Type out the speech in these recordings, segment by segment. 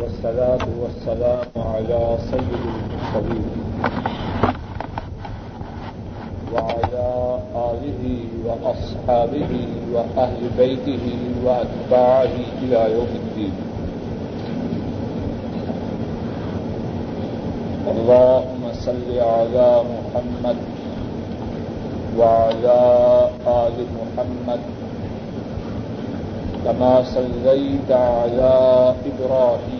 والصلاة والسلام على سيد المرسلين وعلى آله وأصحابه وأهل بيته وأتباعه إلى يوم الدين. اللهم صل على محمد وعلى آل محمد كما صليت على إبراهيم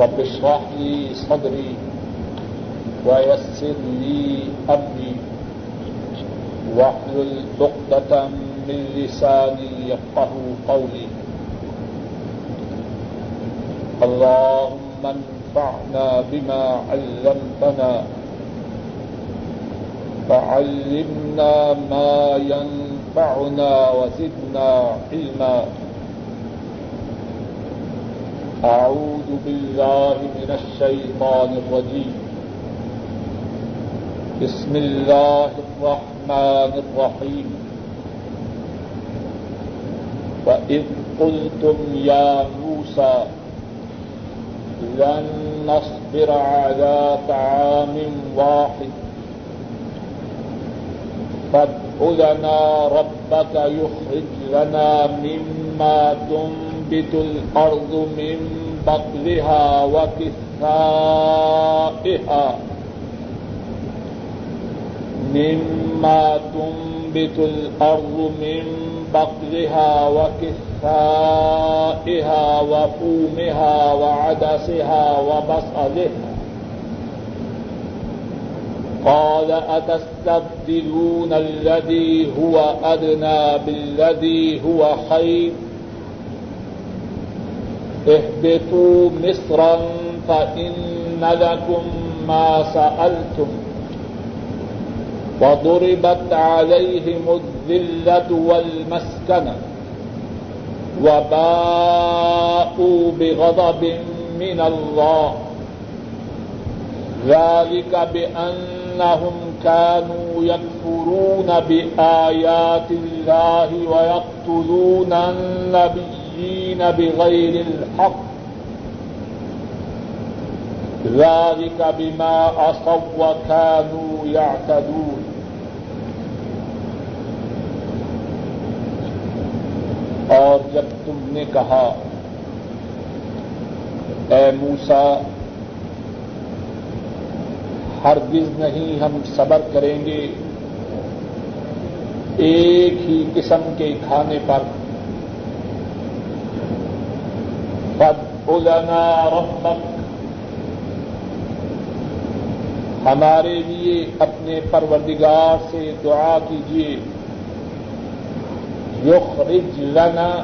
رب اشرح لي صدري ويسر لي أمري. واحلل عقدة من لساني يفقه قولي. اللهم انفعنا بما علمتنا. فعلمنا ما ينفعنا وزدنا علما. أعوذ بالله من الشيطان الرجيم. بسم الله الرحمن الرحيم. وإذ قلتم يا موسى لن نصبر على طعام واحد. فادع لنا ربك يخرج لنا مما تنبت الأرض من بقلها وكثائها مما تنبت الأرض من بقلها وكثائها وفومها وعدسها وبصلها قال أتستبدلون الذي هو أدنى بالذي هو خير اهبطوا مصرا فإن لكم ما سألتم وضربت عليهم الذلة والمسكنة وباءوا بغضب من الله ذلك بأنهم كانوا يكفرون بآيات الله ويقتلون النبي النبيين بغير الحق ذلك بما عصوا وكانوا يعتدون اور جب تم نے کہا، اے موسا ہرگز نہیں ہم صبر کریں گے، ایک ہی قسم کے کھانے پر بد الانا رحمت ہمارے لیے اپنے پروردگار سے دعا کیجیے. یخرج لنا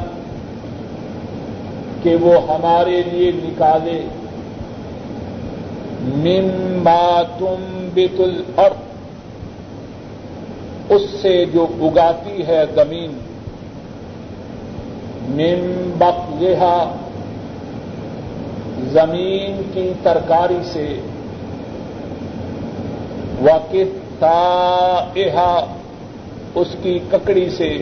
کہ وہ ہمارے لیے نکالے. مما تم بت الارض. اس سے جو اگاتی ہے زمین. مم بقلہا زمین کی ترکاری سے واقف اس کی ککڑی سے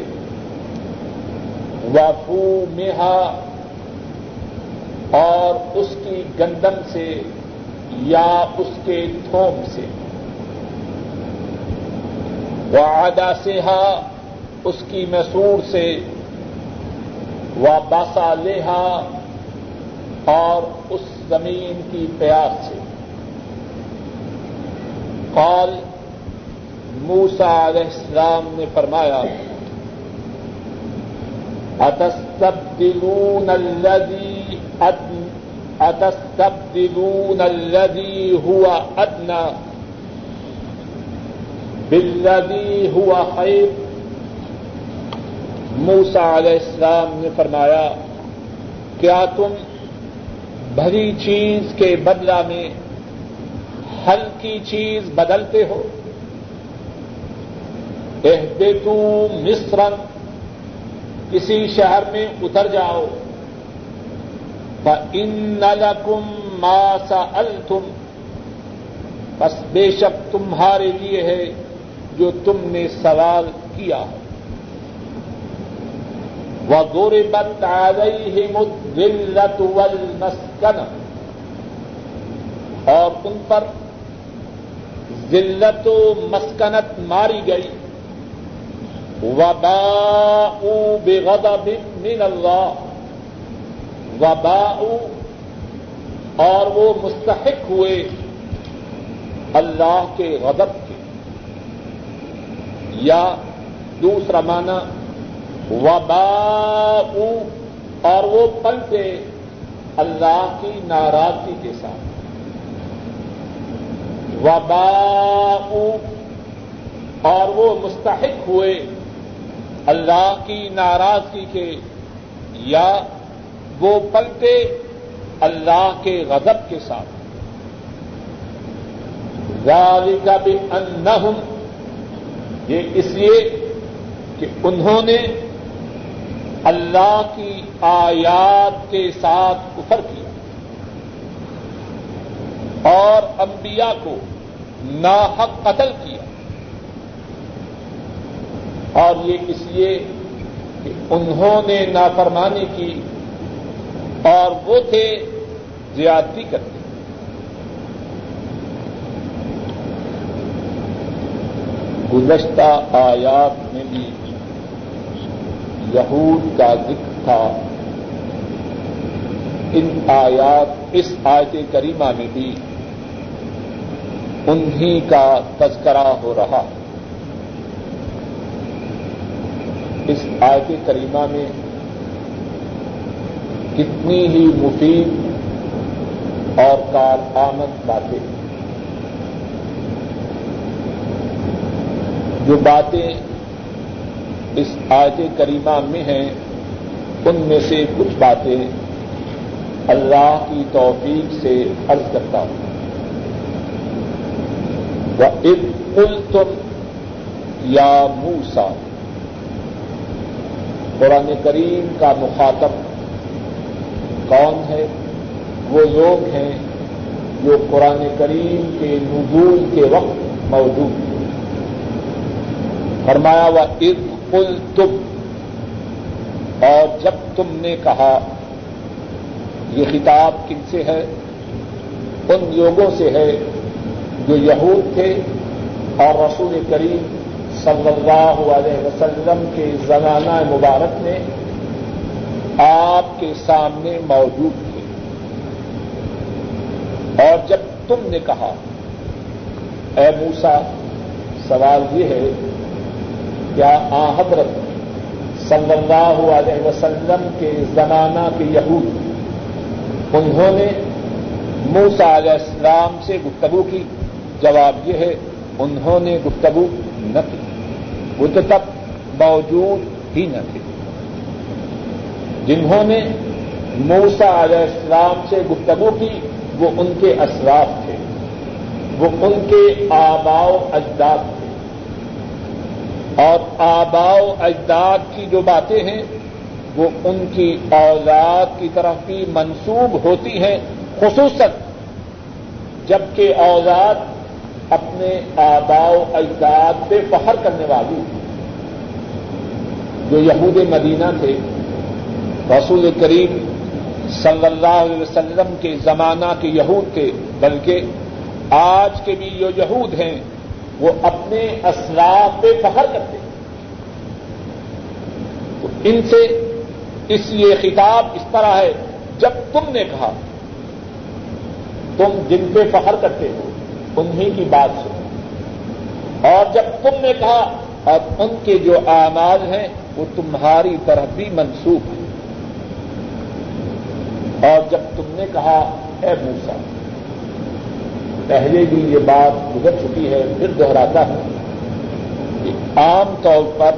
وافو میہا اور اس کی گندم سے یا اس کے تھوم سے۔ وعدہ سہا اس کی مسور سے و باسا لیہا اور اس زمین کی پیاس سے۔ قال موسا علیہ السلام نے فرمایا، اتستبدلون الذي اتستبدلون الذي هو ادنى بالذي هو خير موسا علیہ السلام نے فرمایا، کیا تم بھری چیز کے بدلہ میں ہلکی چیز بدلتے ہو۔ اہدتو مصرن کسی شہر میں اتر جاؤ۔ ان لکم ما سألتم۔ بس بے شک تمہارے لیے ہے جو تم نے سوال کیا۔ وہ گورے بت آ رہی ہے مدلت مسکن اور ان پر ذلت و مسکنت ماری گئی. وبا بے غضب من اللہ. وبا اور وہ مستحق ہوئے اللہ کے غضب کے. یا دوسرا معنی وبا اور وہ پلتے اللہ کی ناراضگی کے ساتھ۔ وبا اور وہ مستحق ہوئے اللہ کی ناراضگی کے، یا وہ پلتے اللہ کے غضب کے ساتھ۔ ذالک بانہم، یہ اس لیے کہ انہوں نے اللہ کی آیات کے ساتھ کفر کیا اور انبیاء کو ناحق قتل کیا اور یہ اس لیے کہ انہوں نے نافرمانی کی اور وہ تھے زیادتی کرتے گزشتہ آیات میں بھی یہود کا ذکر تھا۔ ان آیات اس آیت کریمہ میں بھی انہی کا تذکرہ ہو رہا۔ اس آیت کریمہ میں کتنی ہی مفید اور کار آمد باتیں جو باتیں اس آیت کریمہ میں ہیں، ان میں سے کچھ باتیں اللہ کی توفیق سے عرض کرتا ہوں۔ وہ ایک پل تم یا موسا قرآن کریم کا مخاطب کون ہے؟ وہ لوگ ہیں جو قرآن کریم کے نزول کے وقت موجود ہیں۔ فرمایا ہوا ارد پل تم۔ اور جب تم نے کہا، یہ خطاب کن سے ہے؟ ان لوگوں سے ہے جو یہود تھے اور رسول کریم صلی اللہ علیہ وسلم کے زمانہ مبارک میں آپ کے سامنے موجود تھے۔ اور جب تم نے کہا، اے موسا سوال یہ ہے کیا آ حضرت صلی اللہ علیہ وسلم کے زمانہ کے یہود، انہوں نے موسا علیہ السلام سے گفتگو کی۔ جواب یہ ہے، انہوں نے گفتگو نہ کی۔ وہ تو تب موجود ہی نہ تھے جنہوں نے موسا علیہ السلام سے گفتگو کی، وہ ان کے اسراف تھے۔ وہ ان کے آباؤ اجداد تھے۔ اور آباؤ اجداد کی جو باتیں ہیں، وہ ان کی اوزاد کی طرف بھی منسوب ہوتی ہیں، خصوصاً جبکہ اوزاد اپنے آباؤ اجداد پہ فخر کرنے والی جو یہود مدینہ تھے، رسول کریم صلی اللہ علیہ وسلم کے زمانہ کے یہود تھے، بلکہ آج کے بھی جو یہود ہیں وہ اپنے اسلاف پہ فخر کرتے ہیں۔ تو ان سے اس لیے خطاب اس طرح ہے، جب تم نے کہا، تم جن پہ فخر کرتے ہو، انہیں کی بات سنو۔ اور جب تم نے کہا اور ان کے جو آماد ہیں، وہ تمہاری طرف بھی منسوخ ہیں۔ اور جب تم نے کہا، اے موسا پہلے بھی یہ بات گزر چکی ہے، پھر دوہراتا ہوں کہ عام طور پر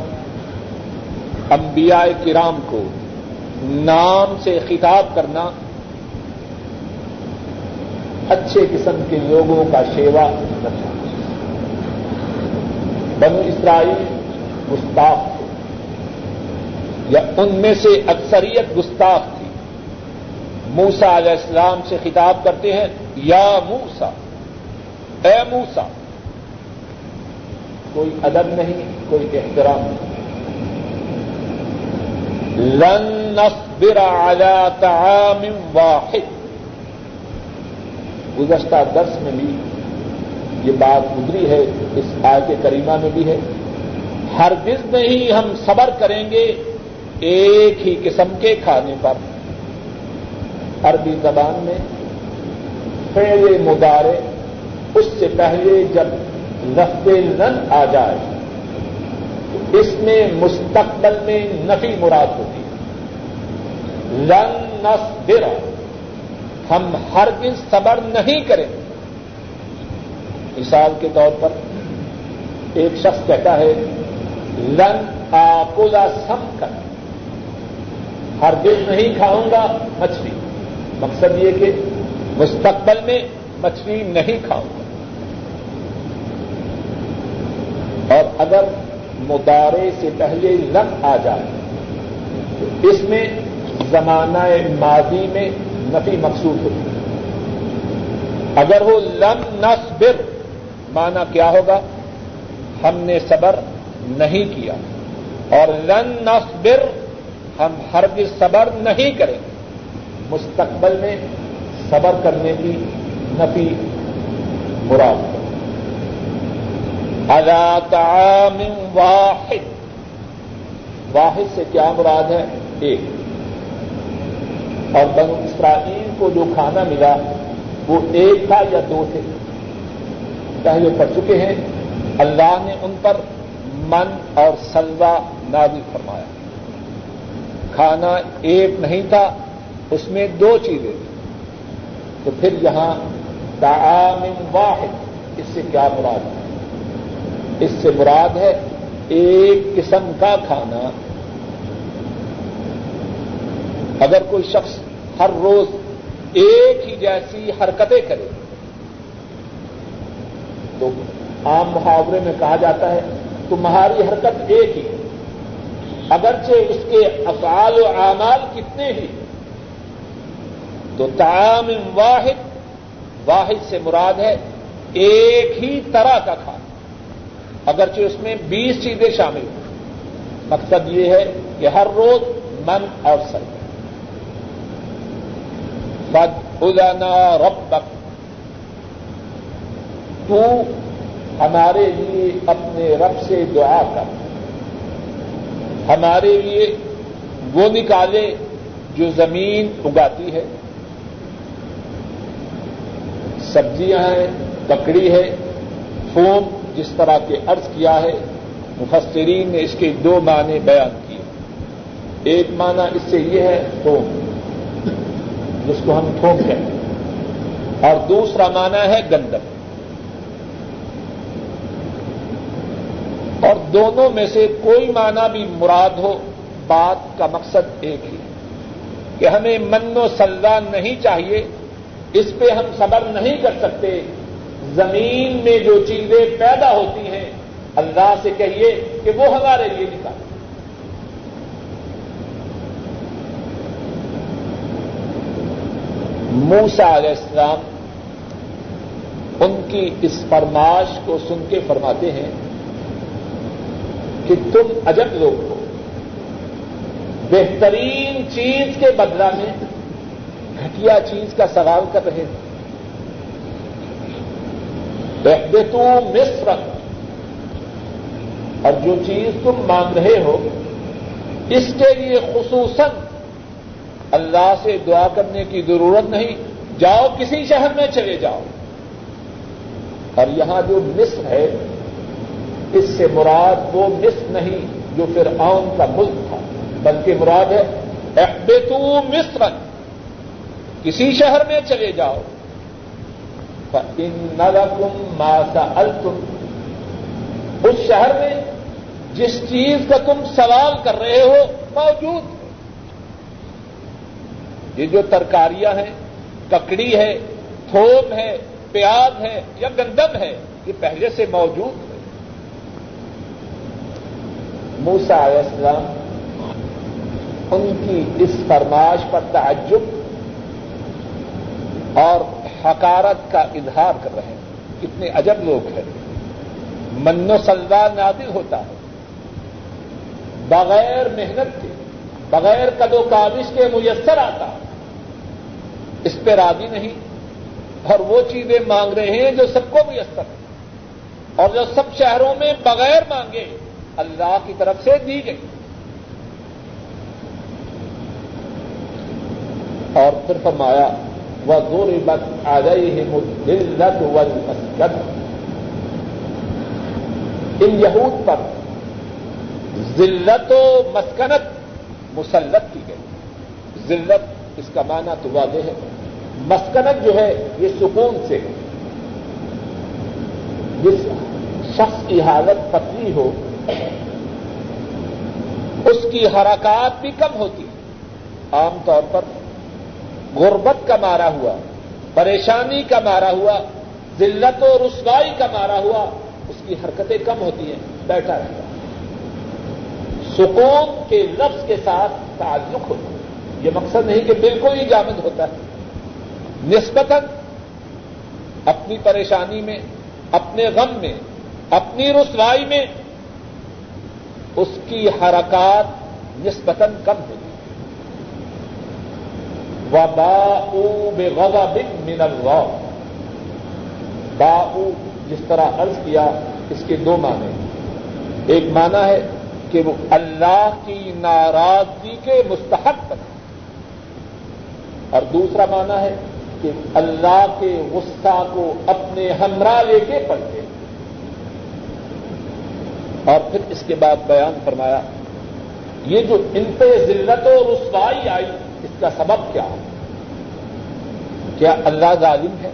انبیاء کرام کو نام سے خطاب کرنا اچھے قسم کے لوگوں کا شیوا رکھنا بنو اسرائیل گستاخ تھے۔ یا ان میں سے اکثریت گستاخ تھی۔ موسا علیہ السلام سے خطاب کرتے ہیں، یا موسا اے موسا کوئی ادب نہیں، کوئی احترام نہیں۔ لن نصبر على طعام واحد۔ گزشتہ درس میں بھی یہ بات گزری ہے، اس آیت کریمہ میں بھی ہے۔ ہر دس میں ہی ہم صبر کریں گے ایک ہی قسم کے کھانے پر۔ عربی زبان میں فعل مدارے اس سے پہلے جب لفظ لن آ جائے، تو اس میں مستقبل میں نفی مراد ہوتی ہے۔ لن نصبر، ہم ہر دن صبر نہیں کریں۔ مثال کے طور پر ایک شخص کہتا ہے، لن آکولا سم کر ہر دن نہیں کھاؤں گا مچھلی۔ مقصد یہ کہ مستقبل میں مچھلی نہیں کھاؤں۔ گا اور اگر مدارے سے پہلے لن آ جائے، تو اس میں زمانہ ماضی میں نفی مقصود ہوتی ہے اگر وہ لم نصبر مانا کیا ہوگا؟ ہم نے صبر نہیں کیا، اور لن نصبر، ہم ہر بھی صبر نہیں کریں۔ مستقبل میں صبر کرنے کی نفی مراد طعام واحد. واحد سے کیا مراد ہے؟ ایک. اور بنو اسرائیل کو جو کھانا ملا، وہ ایک تھا یا دو تھے؟ پہلے پڑھ چکے ہیں۔ اللہ نے ان پر من اور سلوا نازل فرمایا۔ کھانا ایک نہیں تھا، اس میں دو چیزیں تھیں۔ تو پھر یہاں تعام واحد، اس سے کیا مراد ہے؟ اس سے مراد ہے ایک قسم کا کھانا۔ اگر کوئی شخص ہر روز ایک ہی جیسی حرکتیں کرے، تو عام محاورے میں کہا جاتا ہے، تمہاری حرکت ایک ہی۔ اگرچہ اس کے افعال و اعمال کتنے ہی، تو تعام واحد واحد سے مراد ہے ایک ہی طرح کا کھانا۔ اگرچہ اس میں بیس چیزیں شامل ہیں۔ مقصد یہ ہے کہ ہر روز من اور سر بد ادانا رب تو ہمارے لیے اپنے رب سے دعا کر۔ ہمارے لیے وہ نکالے جو زمین اگاتی ہے۔ سبزیاں ہیں ککڑی ہے فوم جس طرح کے عرض کیا ہے، مفسرین نے اس کے دو معنی بیان کیے۔ ایک معنی اس سے یہ ہے فوم جس کو ہم تھوک کہتے ہیں۔ اور دوسرا معنی ہے، گندم۔ اور دونوں میں سے کوئی معنی بھی مراد ہو، بات کا مقصد ایک ہی، کہ ہمیں من و سلدا نہیں چاہیے، اس پہ ہم صبر نہیں کر سکتے۔ زمین میں جو چیزیں پیدا ہوتی ہیں، اللہ سے کہیے کہ وہ ہمارے لیے نکالے موسا علیہ السلام ان کی اس فرماش کو سن کے فرماتے ہیں کہ تم عجب لوگ ہو۔ بہترین چیز کے بدلا میں، گھٹیا چیز کا سوال کر رہے ہیں۔ تو مصر اور جو چیز تم مانگ رہے ہو، اس کے لیے خصوصاً اللہ سے دعا کرنے کی ضرورت نہیں۔ جاؤ کسی شہر میں چلے جاؤ۔ اور یہاں جو مصر ہے، اس سے مراد وہ مصر نہیں جو پھر آن کا ملک تھا، بلکہ مراد ہے احبتو مصر کسی شہر میں چلے جاؤ۔ ان نلکم ماسا التم اس شہر میں جس چیز کا تم سوال کر رہے ہو موجود۔ یہ جو ترکاریاں ہیں، ککڑی ہے، تھوم ہے، پیاز ہے یا گندم ہے، یہ پہلے سے موجود ہے۔ موسا علیہ السلام ان کی اس فرمائش پر تعجب اور حکارت کا اظہار کر رہے ہیں۔ کتنے عجب لوگ ہیں۔ من و سلوا نادل ہوتا ہے۔ بغیر محنت کے، بغیر و کابش کے میسر آتا اس پہ راضی نہیں۔ اور وہ چیزیں مانگ رہے ہیں جو سب کو میسر ہے اور جو سب شہروں میں بغیر مانگے، اللہ کی طرف سے دی گئی۔ اور پھر فرمایا وہ دور بت آ گئی ہے دلت ان یہود پر ذلت و مسکنت مسلط کی گئی. ذلت اس کا معنی تو واضح ہے. مسکنت جو ہے یہ سکون سے ہے. جس شخص کی حالت پتلی ہو، اس کی حرکات بھی کم ہوتی ہے عام طور پر غربت کا مارا ہوا، پریشانی کا مارا ہوا، ذلت و رسوائی کا مارا ہوا، اس کی حرکتیں کم ہوتی ہیں، بیٹھا رہتا سکون کے لفظ کے ساتھ تعلق ہوتا یہ مقصد نہیں کہ بالکل ہی جامد ہوتا ہے۔ نسبتاً اپنی پریشانی میں، اپنے غم میں، اپنی رسوائی میں اس کی حرکات نسبتاً کم ہوتی و با بے غذا بن من اللہ با جس طرح عرض کیا، اس کے دو معنی ایک معنی ہے کہ وہ اللہ کی ناراضگی کے مستحق بنے اور دوسرا معنی ہے کہ اللہ کے غصہ کو اپنے ہمراہ لے کے پڑھتے اور پھر اس کے بعد بیان فرمایا، یہ جو ان پہ ذلت و رسوائی آئی اس کا سبب کیا ہے کیا اللہ ظالم ہے؟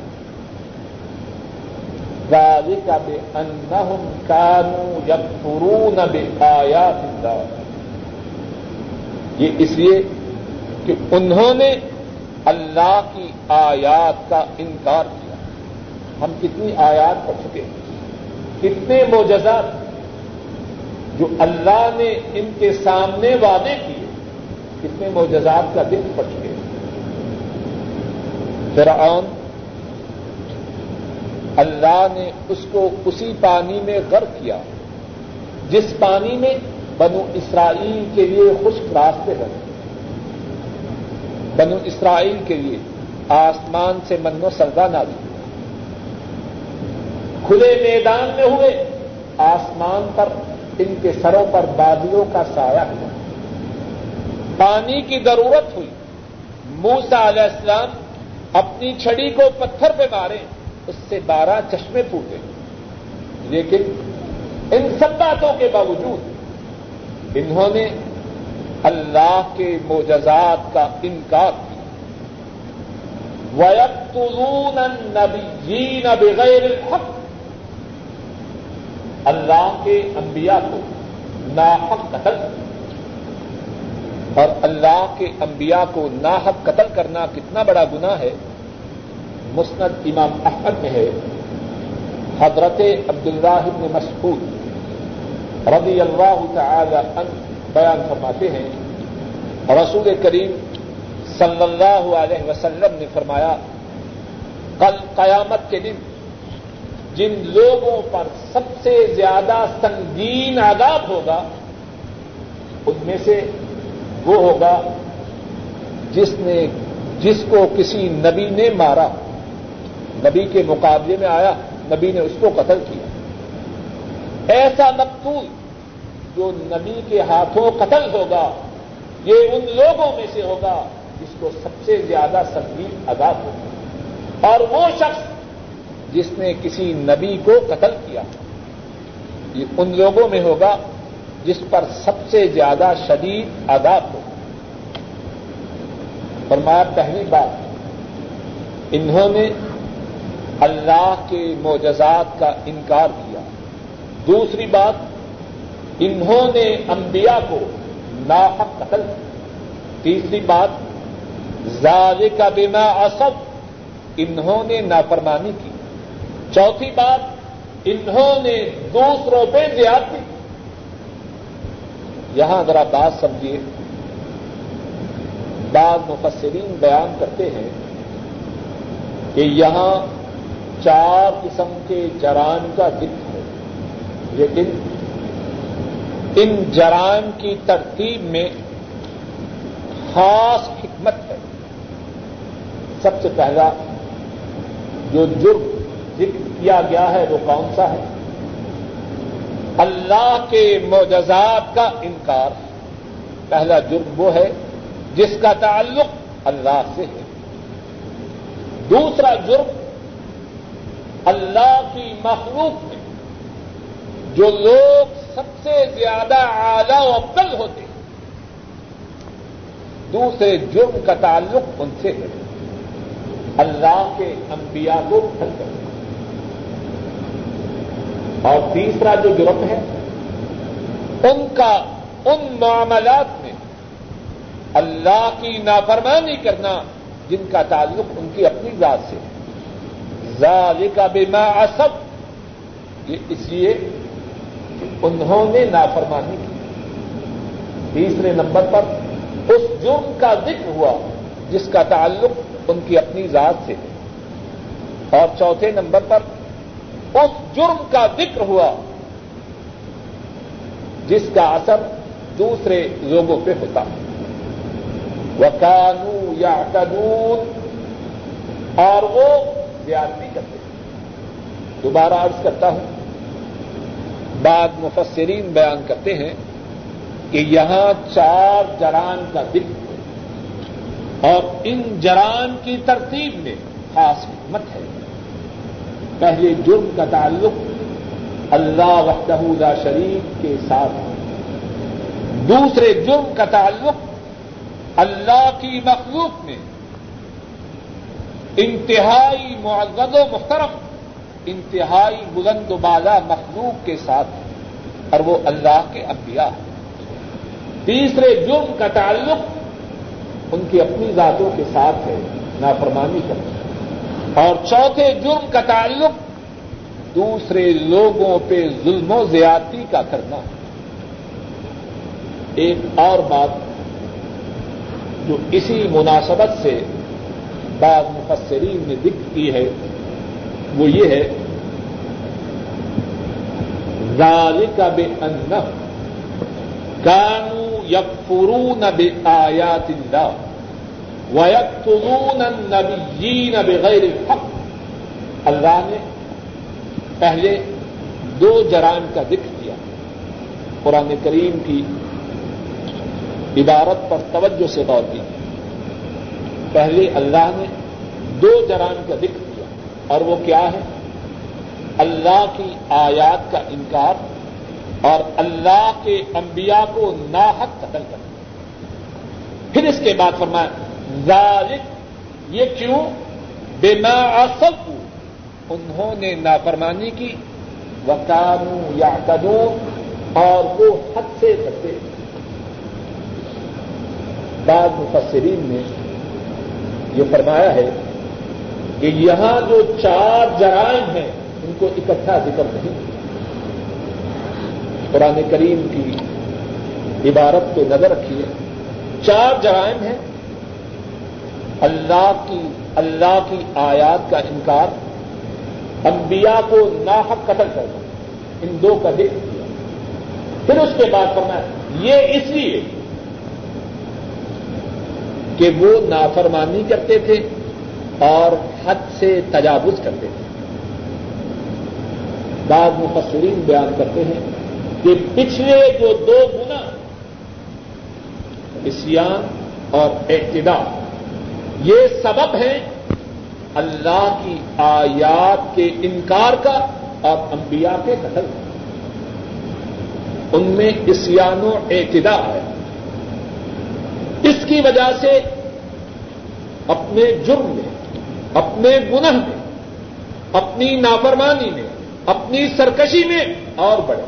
ذلك بأنهم كانوا يكفرون بآيات الله یہ اس لیے کہ انہوں نے اللہ کی آیات کا انکار کیا۔ ہم کتنی آیات پڑھ چکے ہیں؟ کتنے موجزات جو اللہ نے ان کے سامنے وعدے کیے۔ کتنے موجزات کا دن پڑ چکے ہیں فرعون، اللہ نے اس کو اسی پانی میں غرق کیا، جس پانی میں بنو اسرائیل کے لیے خشک راستے بنے بنو اسرائیل کے لیے آسمان سے من و سردا نہ دی کھلے میدان میں ہوئے، آسمان پر، ان کے سروں پر بادلوں کا سایہ ہوا۔ پانی کی ضرورت ہوئی۔ موسا علیہ السلام اپنی چھڑی کو پتھر پہ مارے، اس سے بارہ چشمے پھوٹے۔ لیکن ان سب باتوں کے باوجود انہوں نے اللہ کے موجزات کا انکار کیا۔ ویقتلون النبیین بغیر الحق۔ اللہ کے انبیاء کو ناحق قتل۔ اور اللہ کے انبیاء کو ناحق قتل کرنا کتنا بڑا گناہ ہے۔ مسند امام احمد میں ہے۔ حضرت عبداللہ بن مسعود رضی اللہ تعالی عنہ بیان فرماتے ہیں۔ رسول کریم صلی اللہ علیہ وسلم نے فرمایا، کل قیامت کے دن جن لوگوں پر سب سے زیادہ سنگین آداب ہوگا، ان میں سے وہ ہوگا جس نے جس کو کسی نبی نے مارا نبی کے مقابلے میں آیا نبی نے اس کو قتل کیا ایسا مقتول جو نبی کے ہاتھوں قتل ہوگا یہ ان لوگوں میں سے ہوگا جس کو سب سے زیادہ سنگین عذاب ہوگا اور وہ شخص جس نے کسی نبی کو قتل کیا یہ ان لوگوں میں ہوگا جس پر سب سے زیادہ شدید عذاب ہوگا فرمایا، پہلی بات، انہوں نے اللہ کے معجزات کا انکار کیا۔ دوسری بات، انہوں نے انبیاء کو ناحق قتل تیسری بات زال کا بنا اصب انہوں نے نافرمانی کی۔ چوتھی بات، انہوں نے دوسروں پہ زیادتی کی یہاں ذرا بات سمجھیے، بعض مفسرین بیان کرتے ہیں کہ یہاں چار قسم کے جرائم کا ذکر ہے، لیکن ان جرائم کی ترتیب میں خاص حکمت ہے۔ سب سے پہلا جو جرم ذکر کیا گیا ہے وہ کون سا ہے؟ اللہ کے معجزات کا انکار۔ پہلا جرم وہ ہے جس کا تعلق اللہ سے ہے۔ دوسرا جرم اللہ کی مخلوق میں جو لوگ سب سے زیادہ اعلی و افضل ہوتے ہیں۔ دوسرے جرم کا تعلق ان سے ہے۔ اللہ کے انبیاء کو پھل کر اور تیسرا جو جرم ہے، ان کا، ان معاملات میں اللہ کی نافرمانی کرنا جن کا تعلق ان کی اپنی ذات سے ہے۔ ذالک بما اسب یہ اس لیے انہوں نے نافرمانی کی۔ تیسرے نمبر پر، اس جرم کا ذکر ہوا جس کا تعلق ان کی اپنی ذات سے ہے۔ اور چوتھے نمبر پر اس جرم کا ذکر ہوا جس کا اثر دوسرے لوگوں پہ ہوتا۔ وہ قانو یا قانون اور وہ زیادتی کرتے دوبارہ عرض کرتا ہوں بعد مفسرین بیان کرتے ہیں کہ یہاں چار جران کا ذکر اور ان جران کی ترتیب میں خاص حکمت ہے۔ پہلے جرم کا تعلق اللہ وحدہ لا شریف کے ساتھ دوسرے جرم کا تعلق اللہ کی مخلوق میں انتہائی معزز و محترم، انتہائی بلند و بالا مخلوق کے ساتھ اور وہ اللہ کے انبیاء ہیں۔ تیسرے جرم کا تعلق ان کی اپنی ذاتوں کے ساتھ ہے، نافرمانی کرنا۔ اور چوتھے جرم کا تعلق دوسرے لوگوں پہ ظلم و زیادتی کا کرنا ایک اور بات جو اسی مناسبت سے بعض مفسرین نے ذکر کی ہے، وہ یہ ہے، ذالک بے ان کانو یکفرون بے آیات اللہ۔ ویکتمون النبیین بغیر الحق۔ اللہ نے پہلے دو جرائم کا ذکر کیا۔ قرآن کریم کی عبارت پر توجہ سے غور کی پہلے اللہ نے دو جرائم کا ذکر کیا اور وہ کیا ہے؟ اللہ کی آیات کا انکار اور اللہ کے انبیاء کو ناحق قتل کرنا۔ پھر اس کے بعد فرمایا ذالک یہ کیوں؟ بے اصل انہوں نے نافرمانی کی وکانو یا قدوم اور وہ حد سے کرتے بعض مفسرین نے یہ فرمایا ہے کہ یہاں جو چار جرائم ہیں، ان کو اکٹھا ذکر نہیں۔ قرآن کریم کی عبارت پہ نظر رکھیے۔ چار جرائم ہیں۔ اللہ کی اللہ کی آیات کا انکار انبیاء کو ناحق قتل کرنا ان دو کا ذکر کیا۔ پھر اس کے بعد کرنا یہ اس لیے کہ وہ نافرمانی کرتے تھے اور حد سے تجاوز کرتے ہیں بعض مفسرین بیان کرتے ہیں کہ پچھلے جو دو گنا اسیان اور اعتدار یہ سبب ہے اللہ کی آیات کے انکار کا اور انبیاء کے قتل کا۔ ان میں اسیان و اعتدا ہے۔ اس کی وجہ سے اپنے جرم میں، اپنے گنہ میں، اپنی نافرمانی میں، اپنی سرکشی میں اور بڑھے۔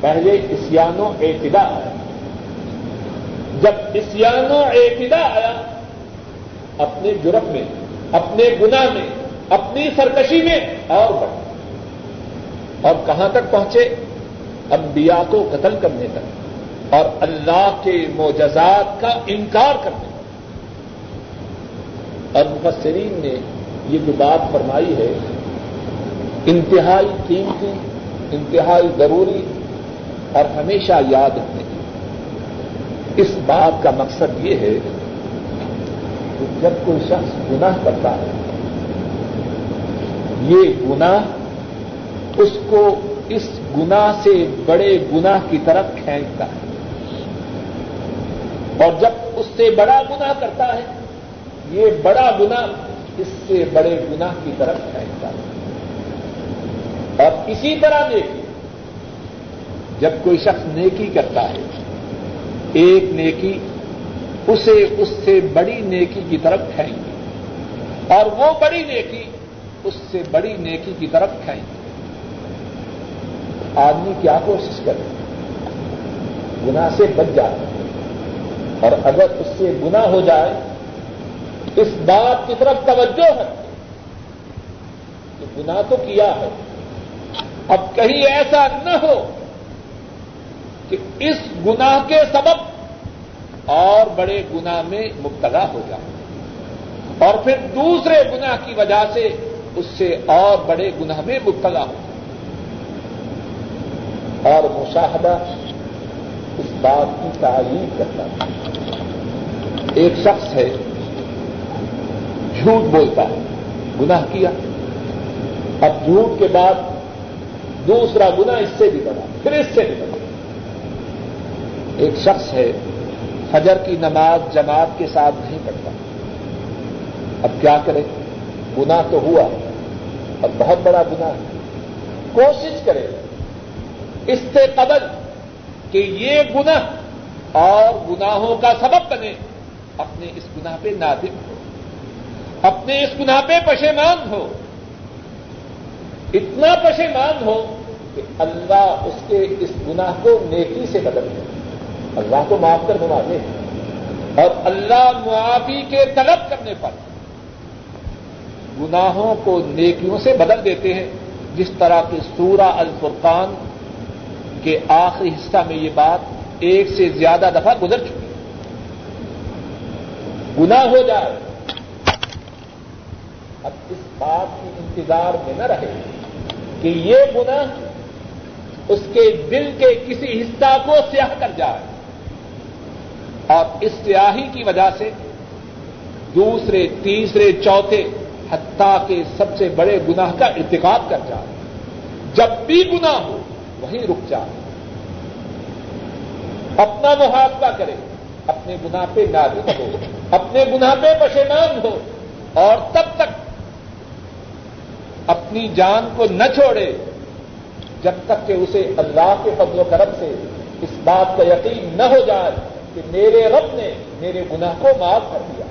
پہلے اسیان و اعتدا آیا۔ جب اسیان و اعتدا آیا اپنے جرم میں، اپنے گنا میں، اپنی سرکشی میں اور بڑھے اور کہاں تک پہنچے؟ انبیاء کو قتل کرنے تک۔ اور اللہ کے معجزات کا انکار کرنے۔ تک اور مفسرین نے یہ جو بات فرمائی ہے، انتہائی قیمتی، انتہائی ضروری اور ہمیشہ یاد رکھنے کی۔ اس بات کا مقصد یہ ہے جب کوئی شخص گناہ کرتا ہے، یہ گناہ اس کو اس گناہ سے بڑے گناہ کی طرف کھینچتا ہے۔ اور جب اس سے بڑا گناہ کرتا ہے، یہ بڑا گناہ اس سے بڑے گناہ کی طرف کھینچتا ہے۔ اور اسی طرح نیکی جب کوئی شخص نیکی کرتا ہے، ایک نیکی اسے اس سے بڑی نیکی کی طرف کھائیں گے۔ اور وہ بڑی نیکی اس سے بڑی نیکی کی طرف کھائیں گے۔ آدمی کیا کوشش کرے؟ گنا سے بچ جائے اور اگر اس سے گنا ہو جائے، اس بات کی طرف توجہ ہے کہ گنا تو کیا ہے۔ اب کہیں ایسا نہ ہو کہ اس گناہ کے سبب اور بڑے گنا میں مبتلا ہو جائے اور پھر دوسرے گنا کی وجہ سے اس سے اور بڑے گناہ میں مبتلا ہو۔ جائے اور مشاہدہ اس بات کی تعلیم کرتا ہے۔ ایک شخص ہے، جھوٹ بولتا ہے، گناہ کیا۔ اب جھوٹ کے بعد دوسرا گنا اس سے بھی بڑا، پھر اس سے بھی بڑا۔ ایک شخص ہے فجر کی نماز جماعت کے ساتھ نہیں پڑھتا۔ اب کیا کرے؟ گنا تو ہوا اور بہت بڑا گنا ہے۔ کوشش کرے۔ اس سے قبل کہ یہ گنا اور گناہوں کا سبب بنے۔ اپنے اس گنا پہ نادم ہو۔ اپنے اس گنا پہ پشیمان ہو۔ اتنا پشیمان ہو کہ اللہ اس کے اس گناہ کو نیکی سے بدل دے۔ اللہ کو معاف کرنے والے ہیں اور اللہ معافی کے طلب کرنے پر گناہوں کو نیکیوں سے بدل دیتے ہیں۔ جس طرح کی سورہ الفرقان کے آخری حصہ میں یہ بات ایک سے زیادہ دفعہ گزر چکی۔ ہے گنا ہو جائے۔ اب اس بات کی انتظار میں نہ رہے کہ یہ گنا اس کے دل کے کسی حصہ کو سیاہ کر جائے۔ اور اس سیاہی کی وجہ سے دوسرے، تیسرے، چوتھے حتیٰ کے سب سے بڑے گناہ کا ارتکاب کر جائے۔ جب بھی گناہ ہو، وہیں رک جائے۔ اپنا محاسبہ کرے۔ اپنے گناہ پہ نازک ہو۔ اپنے گناہ پہ پشیمان ہو۔ اور تب تک اپنی جان کو نہ چھوڑے۔ جب تک کہ اسے اللہ کے فضل و کرم سے اس بات کا یقین نہ ہو جائے۔ کہ میرے رب نے میرے گناہ کو معاف کر دیا۔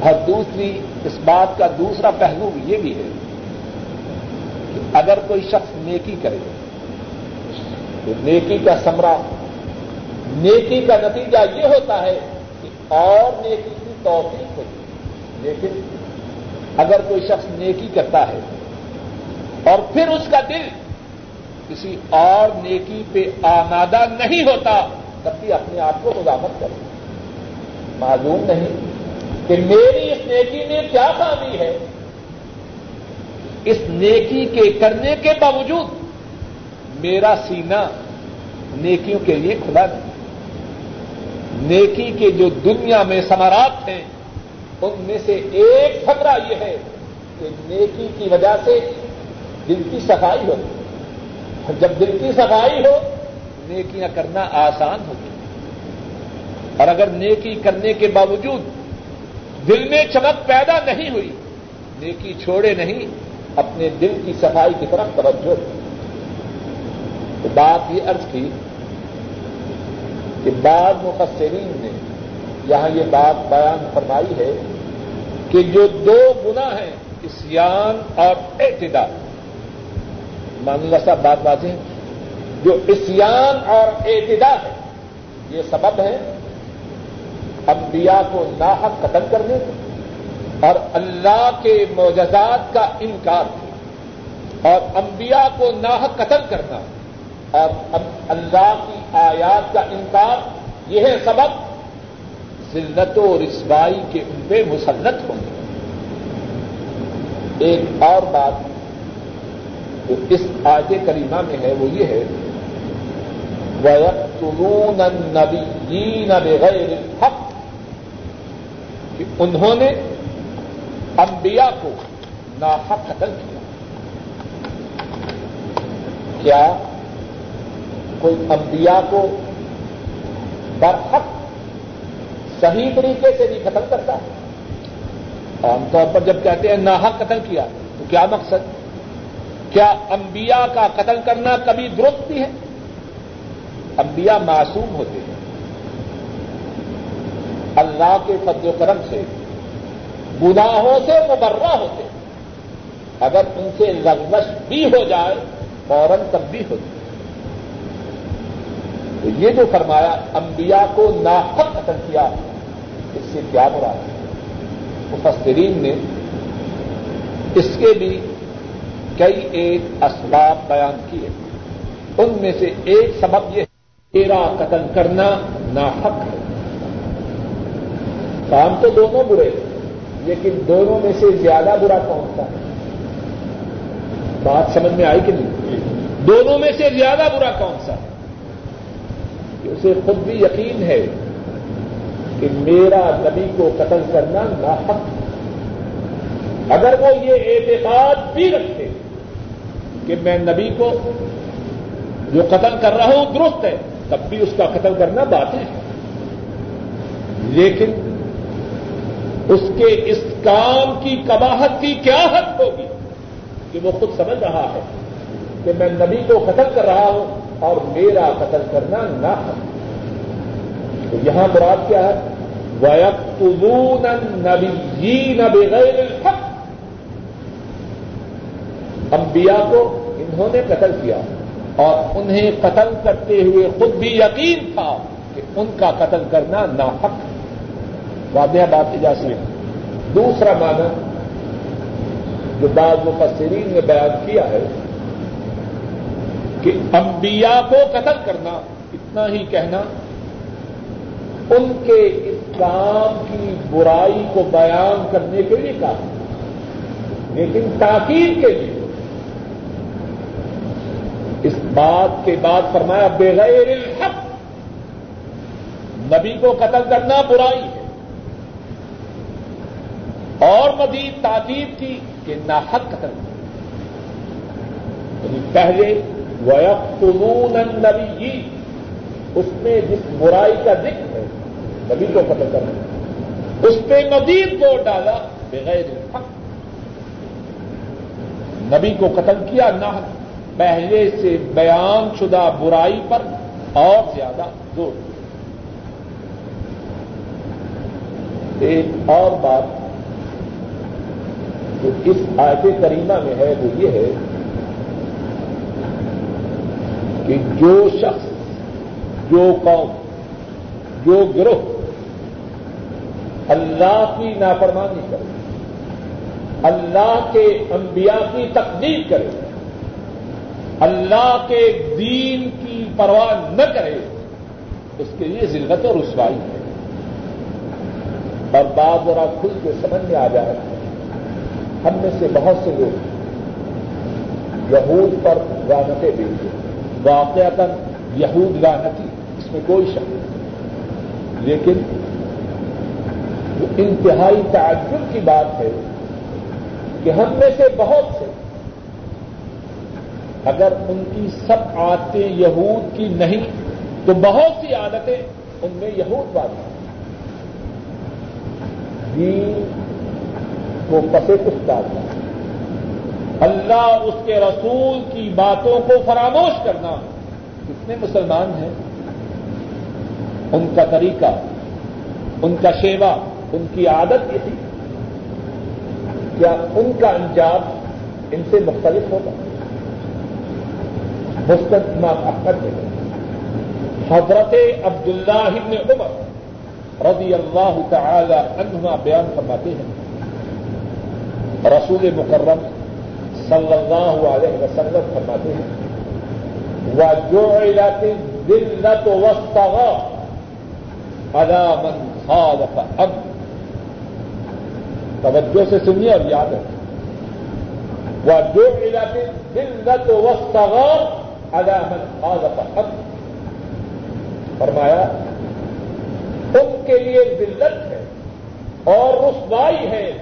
اور دوسری، اس بات کا دوسرا پہلو یہ بھی ہے کہ اگر کوئی شخص نیکی کرے، تو نیکی کا سمرا نیکی کا نتیجہ یہ ہوتا ہے کہ اور نیکی کی توفیق ہوتی لیکن اگر کوئی شخص نیکی کرتا ہے اور پھر اس کا دل کسی اور نیکی پہ آمادہ نہیں ہوتا، تب بھی اپنے آپ کو مزامت کرے معلوم نہیں کہ میری اس نیکی میں کیا خامی ہے۔ اس نیکی کے کرنے کے باوجود میرا سینہ نیکیوں کے لیے کھلا نہیں۔ نیکی کے جو دنیا میں سمارات ہیں، ان میں سے ایک خطرہ یہ ہے کہ نیکی کی وجہ سے دل کی صفائی ہوتی ہے جب دل کی صفائی ہو، نیکیاں کرنا آسان ہوتی اور اگر نیکی کرنے کے باوجود دل میں چمک پیدا نہیں ہوئی، نیکی چھوڑے نہیں، اپنے دل کی صفائی کی طرف توجہ۔ تو بات یہ عرض کی کہ بعض مفسرین نے یہاں یہ بات بیان فرمائی ہے کہ جو دو گنا ہیں، اسیان اور اعتدال مان اللہ صاحب بات بات ہیں جو اسیان اور اعتدا ہے، یہ سبب ہے انبیاء کو ناحق قتل کرنے اور اللہ کے معجزات کا انکار اور انبیاء کو ناحق قتل کرنا اور اللہ کی آیات کا انکار، یہ ہے سبب۔ ذلت و رسوائی کے ان پہ مسلط ہونے ایک اور بات جو اس آج کریمہ میں ہے، وہ یہ ہے، وَيَقْتُلُونَ النَّبِيِّينَ بِغَيْرِ الْحَقِّ۔ کہ انہوں نے انبیاء کو ناحق قتل کیا۔ کیا کوئی انبیاء کو برحق صحیح طریقے سے بھی قتل کرتا ہے؟ عام طور پر جب کہتے ہیں ناحق قتل کیا، تو کیا مقصد؟ کیا انبیاء کا قتل کرنا کبھی درست بھی ہے؟ انبیاء معصوم ہوتے ہیں۔ اللہ کے فضل و کرم سے، گناہوں سے مبرہ ہوتے ہیں۔ اگر ان سے لغزش بھی ہو جائے، فوراً تب بھی ہوتی تو یہ جو فرمایا، انبیاء کو ناحق قتل کیا، اس سے کیا مراد ہے؟ مفسرین نے اس کے بھی کئی ایک اسباب بیان کیے۔ ان میں سے ایک سبب یہ تیرا قتل کرنا ناحق ہے۔ کام تو دونوں برے لیکن دونوں میں سے زیادہ برا کون سا ہے؟ بات سمجھ میں آئی کہ نہیں؟ دونوں میں سے زیادہ برا کون سا ہے؟ کہ اسے خود بھی یقین ہے کہ میرا نبی کو قتل کرنا ناحق اگر وہ یہ اعتقاد بھی رکھتے کہ میں نبی کو جو قتل کر رہا ہوں درست ہے، تب بھی اس کا قتل کرنا باطل ہے۔ لیکن اس کے اس کام کی کباہت کی کیا حد ہوگی کہ وہ خود سمجھ رہا ہے کہ میں نبی کو قتل کر رہا ہوں اور میرا قتل کرنا نہ تو یہاں مراد کیا ہے؟ وَيَقْتُلُونَ النَّبِيِّينَ بِغَيْرِ الْحَقِّ۔ انبیاء کو انہوں نے قتل کیا اور انہیں قتل کرتے ہوئے خود بھی یقین تھا کہ ان کا قتل کرنا ناحق ہے۔ واضح بات اجازت دوسرا معنی جو بعض مفسرین نے بیان کیا ہے کہ انبیاء کو قتل کرنا، اتنا ہی کہنا، ان کے اس کام کی برائی کو بیان کرنے کے لیے کہا۔ لیکن تاکید کے لیے بات کے بعد فرمایا، بغیر الحق، نبی کو قتل کرنا برائی ہے۔ اور مزید تاکید کی کہ ناحق قتل۔ یعنی پہلے، وَيَقْتُلُونَ النَّبِيِّ۔ اس میں جس برائی کا ذکر ہے، نبی کو قتل کرنا۔ اس پہ مزید زور ڈالا، بغیر حق نبی کو قتل کیا، نہ پہلے سے بیان شدہ برائی پر اور زیادہ زور ایک اور بات جو اس آیت کریمہ میں ہے وہ یہ ہے کہ جو شخص، جو قوم، جو گروہ اللہ کی نافرمانی کرے، اللہ کے انبیاء کی تقدیر کرے اللہ کے دین کی پرواہ نہ کرے، اس کے لیے ذلت اور رسوائی ہے۔ اور بات ذرا کھل کے سمجھ میں آ جائے۔ ہم میں سے بہت سے لوگ یہود پر رانتیں دیتے واقعات یہود رانتی اس میں کوئی شک نہیں۔ لیکن جو انتہائی تعجب کی بات ہے کہ ہم میں سے بہت سے اگر ان کی سب عادتیں یہود کی نہیں، تو بہت سی عادتیں ان میں یہود والی دین کو پسے کچھ ڈالنا اللہ اس کے رسول کی باتوں کو فراموش کرنا۔ کتنے مسلمان ہیں؟ ان کا طریقہ، ان کا شیوا، ان کی عادت یہ تھی کیا ان کا انجام ان سے مختلف ہوگا؟ مستق احمد میں حضرت عبداللہ ابن عمر رضی اللہ تعالی عنہما بیان فرماتے ہیں۔ رسول مکرم صلی اللہ علیہ وسلم فرماتے ہیں وہ جو علاقے دلت وسط ادا من خالف اب توجہ سے سنیے اور یاد ہے وہ جو علاقے دلت وسط ادا من خالف اب فرمایا، ان کے لیے دلت ہے اور رسوائی ہے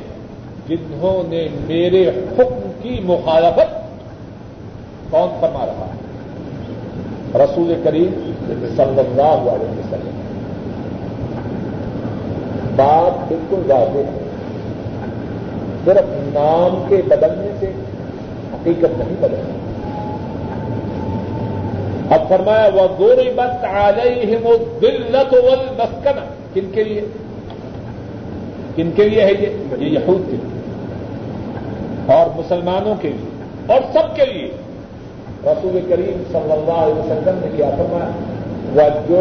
جنہوں نے میرے حکم کی مخالفت کون فرما رہا ہے؟ رسول کریم صلی اللہ علیہ وسلم۔ بات بالکل واضح ہے۔ صرف نام کے بدلنے سے حقیقت نہیں بدلتی۔ اب فرمایا وہ گوری بت آ گئی ہے وہ دلت مسکن کن کے لیے؟ کن کے لیے ہے یہ؟ یہود کے لیے. اور مسلمانوں کے لیے. اور سب کے لیے. رسول کریم صلی اللہ علیہ وسلم نے کیا فرمایا وہ جو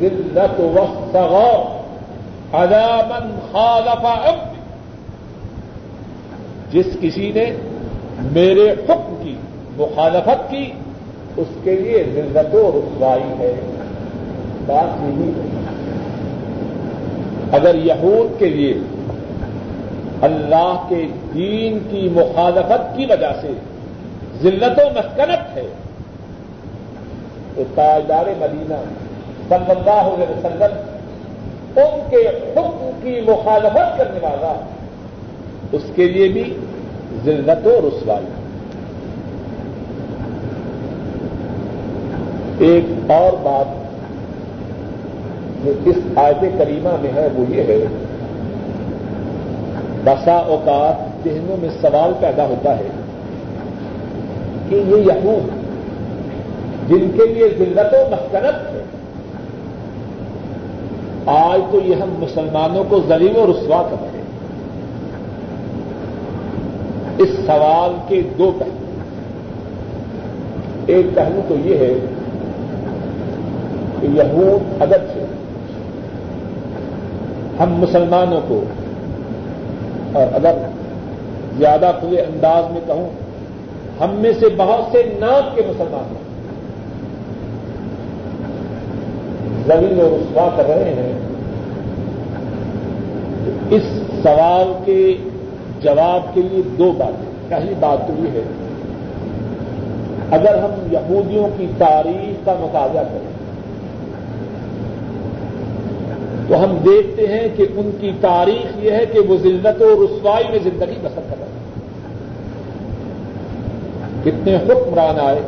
دلت وقت ادامن خالفا جس کسی نے میرے حکم کی، مخالفت کی اس کے لیے ذلت و رسوائی ہے، بات یہی ہے۔ اگر یہود کے لیے اللہ کے دین کی مخالفت کی وجہ سے ذلت و مسکنت ہے، تو تاجدار مدینہ صلی اللہ علیہ وسلم ان کے حکم کی مخالفت کرنے والا، اس کے لیے بھی ذلت و رسوائی ایک اور بات جو اس آیت کریمہ میں ہے وہ یہ ہے، بسا اوقات ذہنوں میں سوال پیدا ہوتا ہے کہ یہ یہود جن کے لیے ذلت و مسکنت ہے، آج تو یہ ہم مسلمانوں کو ذلیل و رسوا کر رہے ہیں۔ اس سوال کے دو پہلو۔ ایک پہلو تو یہ ہے کہ یہود ادب سے ہم مسلمانوں کو، اور اگر زیادہ کھلے انداز میں کہوں، ہم میں سے بہت سے نام کے مسلمان ہیں۔ زمین و رسوا کر رہے ہیں۔ اس سوال کے جواب کے لیے دو باتیں پہلی بات تو یہ ہے، اگر ہم یہودیوں کی تاریخ کا مطالعہ کریں تو ہم دیکھتے ہیں کہ ان کی تاریخ یہ ہے کہ وہ ذلت و رسوائی میں زندگی بسر کر رہے ہیں۔ کتنے حکمران آئے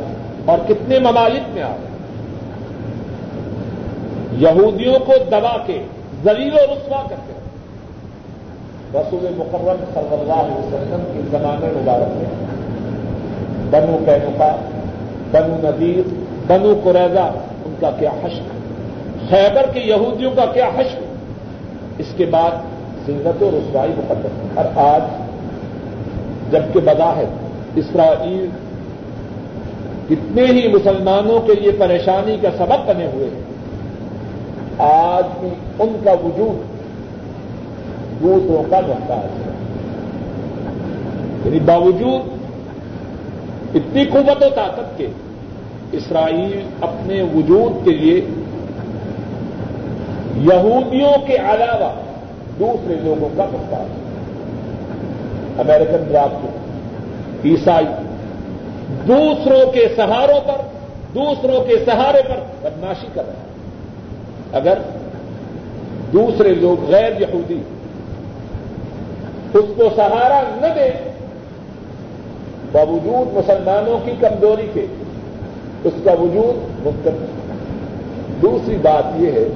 اور کتنے ممالک میں آئے۔ یہودیوں کو دبا کے زلیل و رسوا کرتے ہیں۔ رسول مقرر صلی اللہ علیہ وسلم کے زمانے مبارک میں بنو کینوکا بنو نذیر، بنو قریضہ ان کا کیا حشر۔ خیبر کے یہودیوں کا کیا حشر؟ اس کے بعد زندت و رسوائی مقدم اور آج جبکہ بظاہر اسرائیل کتنے ہی مسلمانوں کے لیے پریشانی کا سبب بنے ہوئے ہیں۔ آج بھی ان کا وجود دوسروں کا محتاج ہے۔ یعنی باوجود اتنی قوت و طاقت کے، اسرائیل اپنے وجود کے لیے یہودیوں کے علاوہ دوسرے لوگوں کا محتاج امریکن ڈراپ عیسائی دوسروں کے سہاروں پر، دوسروں کے سہارے پر بدماشی کر رہا ہے اگر دوسرے لوگ غیر یہودی اس کو سہارا نہ دیں، باوجود مسلمانوں کی کمزوری کے، اس کا وجود مختلف۔ دوسری بات یہ ہے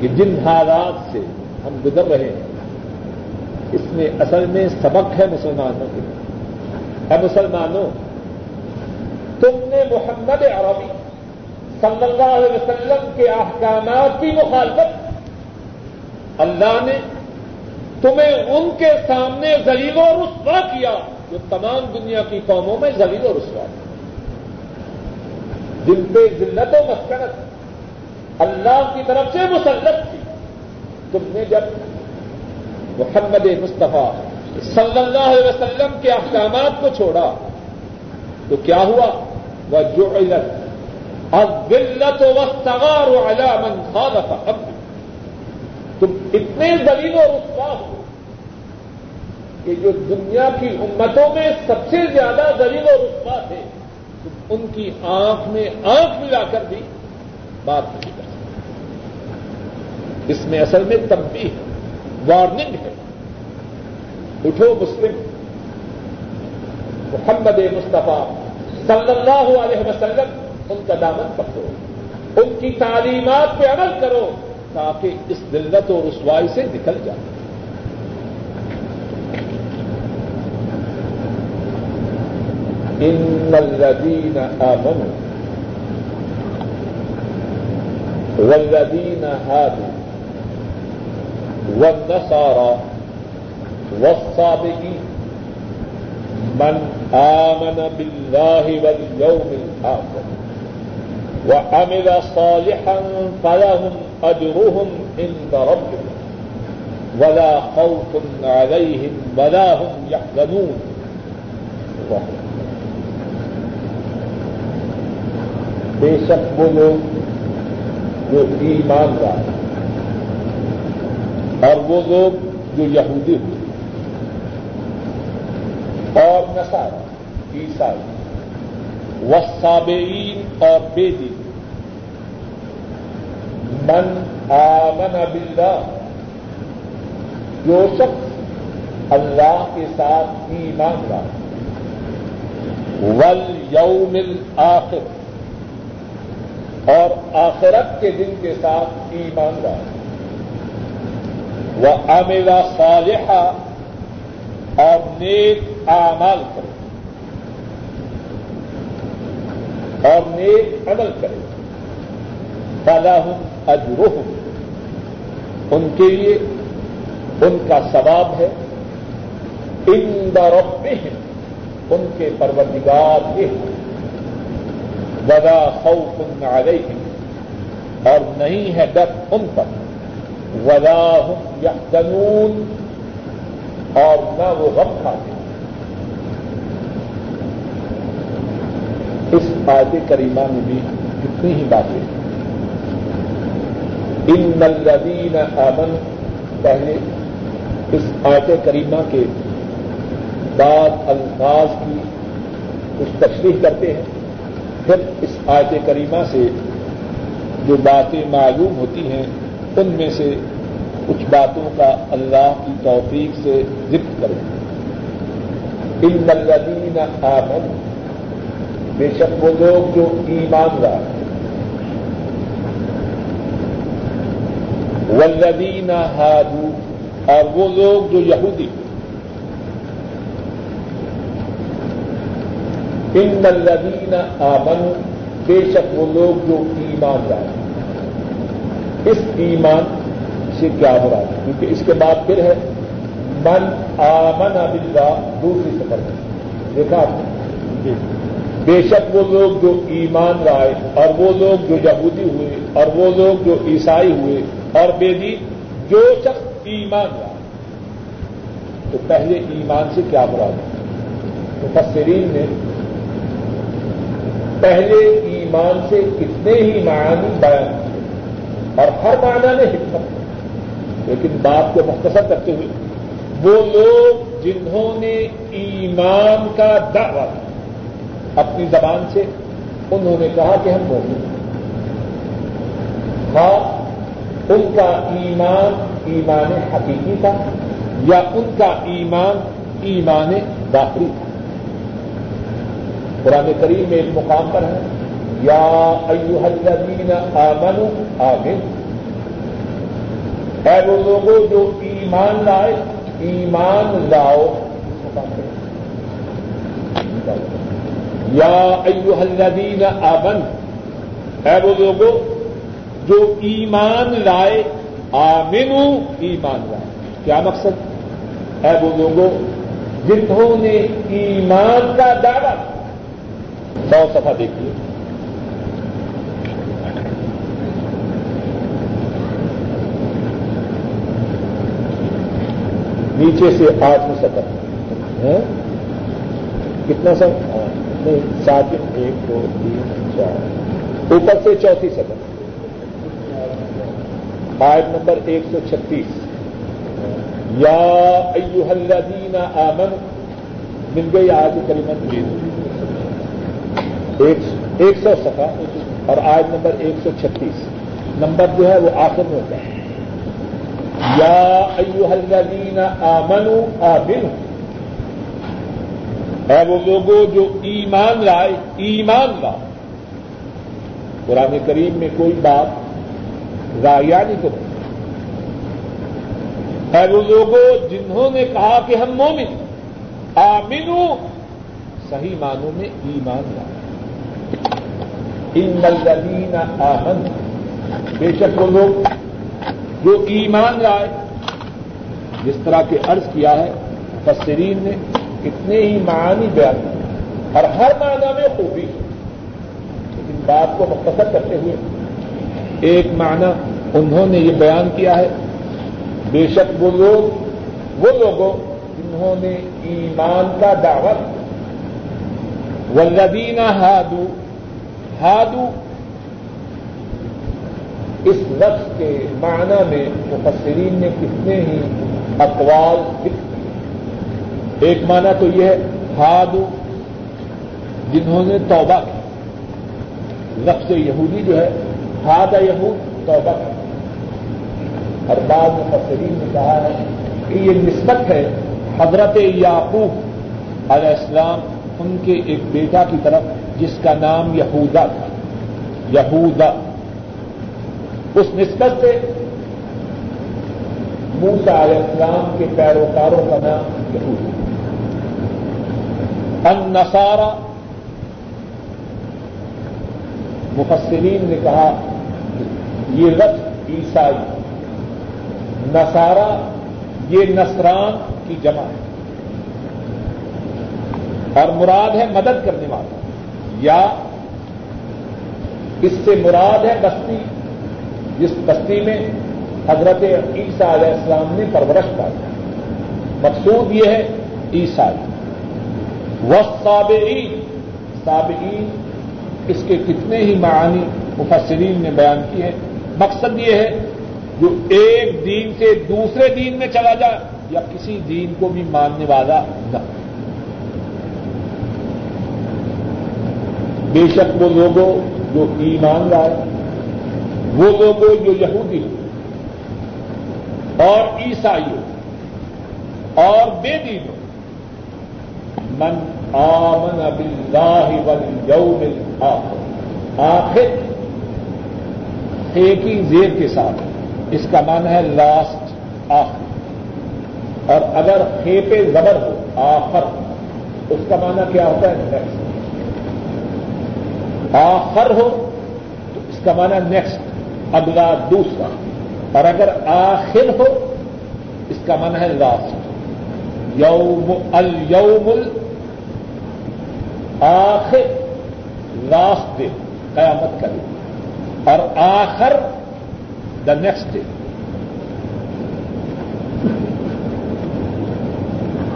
کہ جن حالات سے ہم گزر رہے ہیں، اس میں اصل میں سبق ہے مسلمانوں کے۔ اے مسلمانوں، تم نے محمد عربی صلی اللہ علیہ وسلم کے احکامات کی مخالفت۔ اللہ نے تمہیں ان کے سامنے زلیل و رسوا کیا، جو تمام دنیا کی قوموں میں زلیل و رسوا۔ دل پہ ذلت و مسکنت۔ اللہ کی طرف سے مسلط تھی۔ تم نے جب محمد مصطفیٰ صلی اللہ علیہ وسلم کے احکامات کو چھوڑا، تو کیا ہوا؟ وہ جو علت اور دلت و سگار و علامن خالف اب تم اتنے دلیل و رسوا ہو کہ جو دنیا کی امتوں میں سب سے زیادہ دلیل و رسوا تھے، تم ان کی آنکھ میں آنکھ ملا کر بھی بات نہیں۔ اس میں اصل میں تبدیل ہے وارننگ ہے۔ اٹھو مسلم۔ محمد مصطفیٰ صلی اللہ علیہ وسلم ان کا دامن پکڑو۔ ان کی تعلیمات پہ عمل کرو تاکہ اس دلت و رسوائی سے نکل جائے۔ ان الذين آمنوا والذين هادوا و والنصارى والصابئين من آمن بالله واليوم الآخر وعمل صالحا فلهم أجرهم عند ربهم ولا خوف عليهم ولا هم يحزنون. بے شک وہ لوگ جو ایماندار اور وہ لوگ جو یہودی ہوئے اور نسارا عیسائی وسابئین اور بے دین من آمن باللہ، جو شخص اللہ کے ساتھ ایمان رہا ول یوم آخر اور آخرت کے دن کے ساتھ ایمان رہا وہ امیلا صالحہ اور نیک اعمال کرے۔ اور نیک عمل کرے۔ فلاحم اجروہ ان کے لیے ان کا ثواب ہے۔ ان ربهم۔ ان کے پروردگار یہ ولا خوف علیہم اور نہیں ہے ڈر ان پر۔ ولا هم يحزنون. اور نہ وہ غم کھاتے اس آیت کریمہ میں بھی کتنی ہی باتیں ان الذین امن پہلے اس آیت کریمہ کے بعد الفاظ کی کچھ تشریح کرتے ہیں. پھر اس آیت کریمہ سے جو باتیں معلوم ہوتی ہیں ان میں سے کچھ باتوں کا اللہ کی توفیق سے ذکر کریں۔ ان الذین آمن بے شک وہ لوگ جو ایمان رہا والذین ہادو، اور وہ لوگ جو یہودی ان الذین آمن بے شک وہ لوگ جو ایمان رہا اس ایمان سے کیا مراد ہے؟ کیونکہ اس کے بعد پھر ہے من آمن باللہ دوسری سفر میں۔ دیکھا آپ نے؟ بے شک وہ لوگ جو ایمان لائے اور وہ لوگ جو یہودی ہوئے اور وہ لوگ جو عیسائی ہوئے اور بے دی جو شخص ایمان لائے۔ تو پہلے ایمان سے کیا مراد ہے؟ مفسرین نے پہلے ایمان سے کتنے ہی معنی بیان کیے۔ اور ہر معنی نے حکمت لیکن بات کو مختصر کرتے ہوئے، وہ لوگ جنہوں نے ایمان کا دعوی اپنی زبان سے انہوں نے کہا کہ ہم موجود ہیں۔ ہاں ان کا ایمان ایمان حقیقی تھا یا ان کا ایمان ایمان داخلی تھا؟ قرآن کریم میں ایک مقام پر ہے۔ یا ایوہ الذین آمنوا آمن ہے وہ لوگوں جو ایمان لائے، ایمان لاؤ۔ یا ایوہ الذین آمن ہے وہ لوگوں جو ایمان لائے، آمنو، ایمان لائے۔ کیا مقصد؟ ہے وہ لوگوں جنہوں نے ایمان کا دعوی۔ سو سفا دیکھیے۔ نیچے سے آٹھویں سطح ہاں؟ کتنا سر نہیں سات ایک، دو، تین، چار۔ اوپر سے چوتھی سطح آیت نمبر ایک سو چھتیس۔ یا ایوہ الذین آمن مل گئی آج کریمت ایک سو سفا اور آیت نمبر ایک سو چھتیس۔ نمبر جو ہے وہ آخر میں ہوتا ہے۔ یا ایوہ الذین آمنوا آمنوا. اے وہ لوگوں جو ایمان لائے، ایمان لا قرآن کریم میں کوئی بات رایا نہیں کرو. اے وہ لوگوں جنہوں نے کہا کہ ہم مومن آمنو، صحیح معنوں میں ایمان لائے ان الذین آمن بے شک وہ لوگ جو ایمان لائے جس طرح کے عرض کیا ہے فسرین نے کتنے ہی معنی بیان اور ہر معنی میں خوبی۔ لیکن بات کو مختصر کرتے ہوئے ایک معنی انہوں نے یہ بیان کیا ہے۔ بے شک وہ لوگ، وہ لوگوں جنہوں نے ایمان کا دعوت ولدینہ ہادو ہادو اس لفظ کے معنی میں مفسرین نے کتنے ہی اقوال ایک معنی تو یہ ہے ہادو جنہوں نے توبہ کی۔ لفظ یہودی جو ہے ہاد یہود توبہ کی ہر بعد مفسرین نے کہا ہے کہ یہ نسبت ہے حضرت یعقوب علیہ السلام، ان کے ایک بیٹا کی طرف، جس کا نام یہودا تھا۔ یہودا۔ اس نسبت سے موسا علیہ السلام کے پیروکاروں کا نام یہود ان نسارا مفسرین نے کہا، یہ رف عیسائی نسارا یہ نسران کی جمع ہے۔ اور مراد ہے مدد کرنے والا، یا اس سے مراد ہے بستی۔ جس بستی میں حضرت عیسیٰ علیہ السلام نے پرورش پائی مقصود یہ ہے عیسائی و صابعین صابعین اس کے کتنے ہی معانی مفسرین نے بیان کی ہے مقصد یہ ہے جو ایک دین سے دوسرے دین میں چلا جائے یا کسی دین کو بھی ماننے والا نہ بے شک وہ لوگوں جو ایمان لائے وہ لوگوں جو یہودی اور عیسائی اور بے دین من آمن باللہ والیوم الاخر آخر ایک ہی زیر کے ساتھ۔ اس کا معنی ہے لاسٹ آخر۔ اور اگر خیپے زبر ہو، آخر، اس کا معنی کیا ہوتا ہے نیکسٹ آخر ہو، تو اس کا معنی نیکسٹ اگلا دوسرا۔ اور اگر آخر ہو، اس کا معنی ہے لاسٹ یوم الوم آخر لاسٹ ڈے قیامت کا دن۔ اور آخر دا نیکسٹ ڈے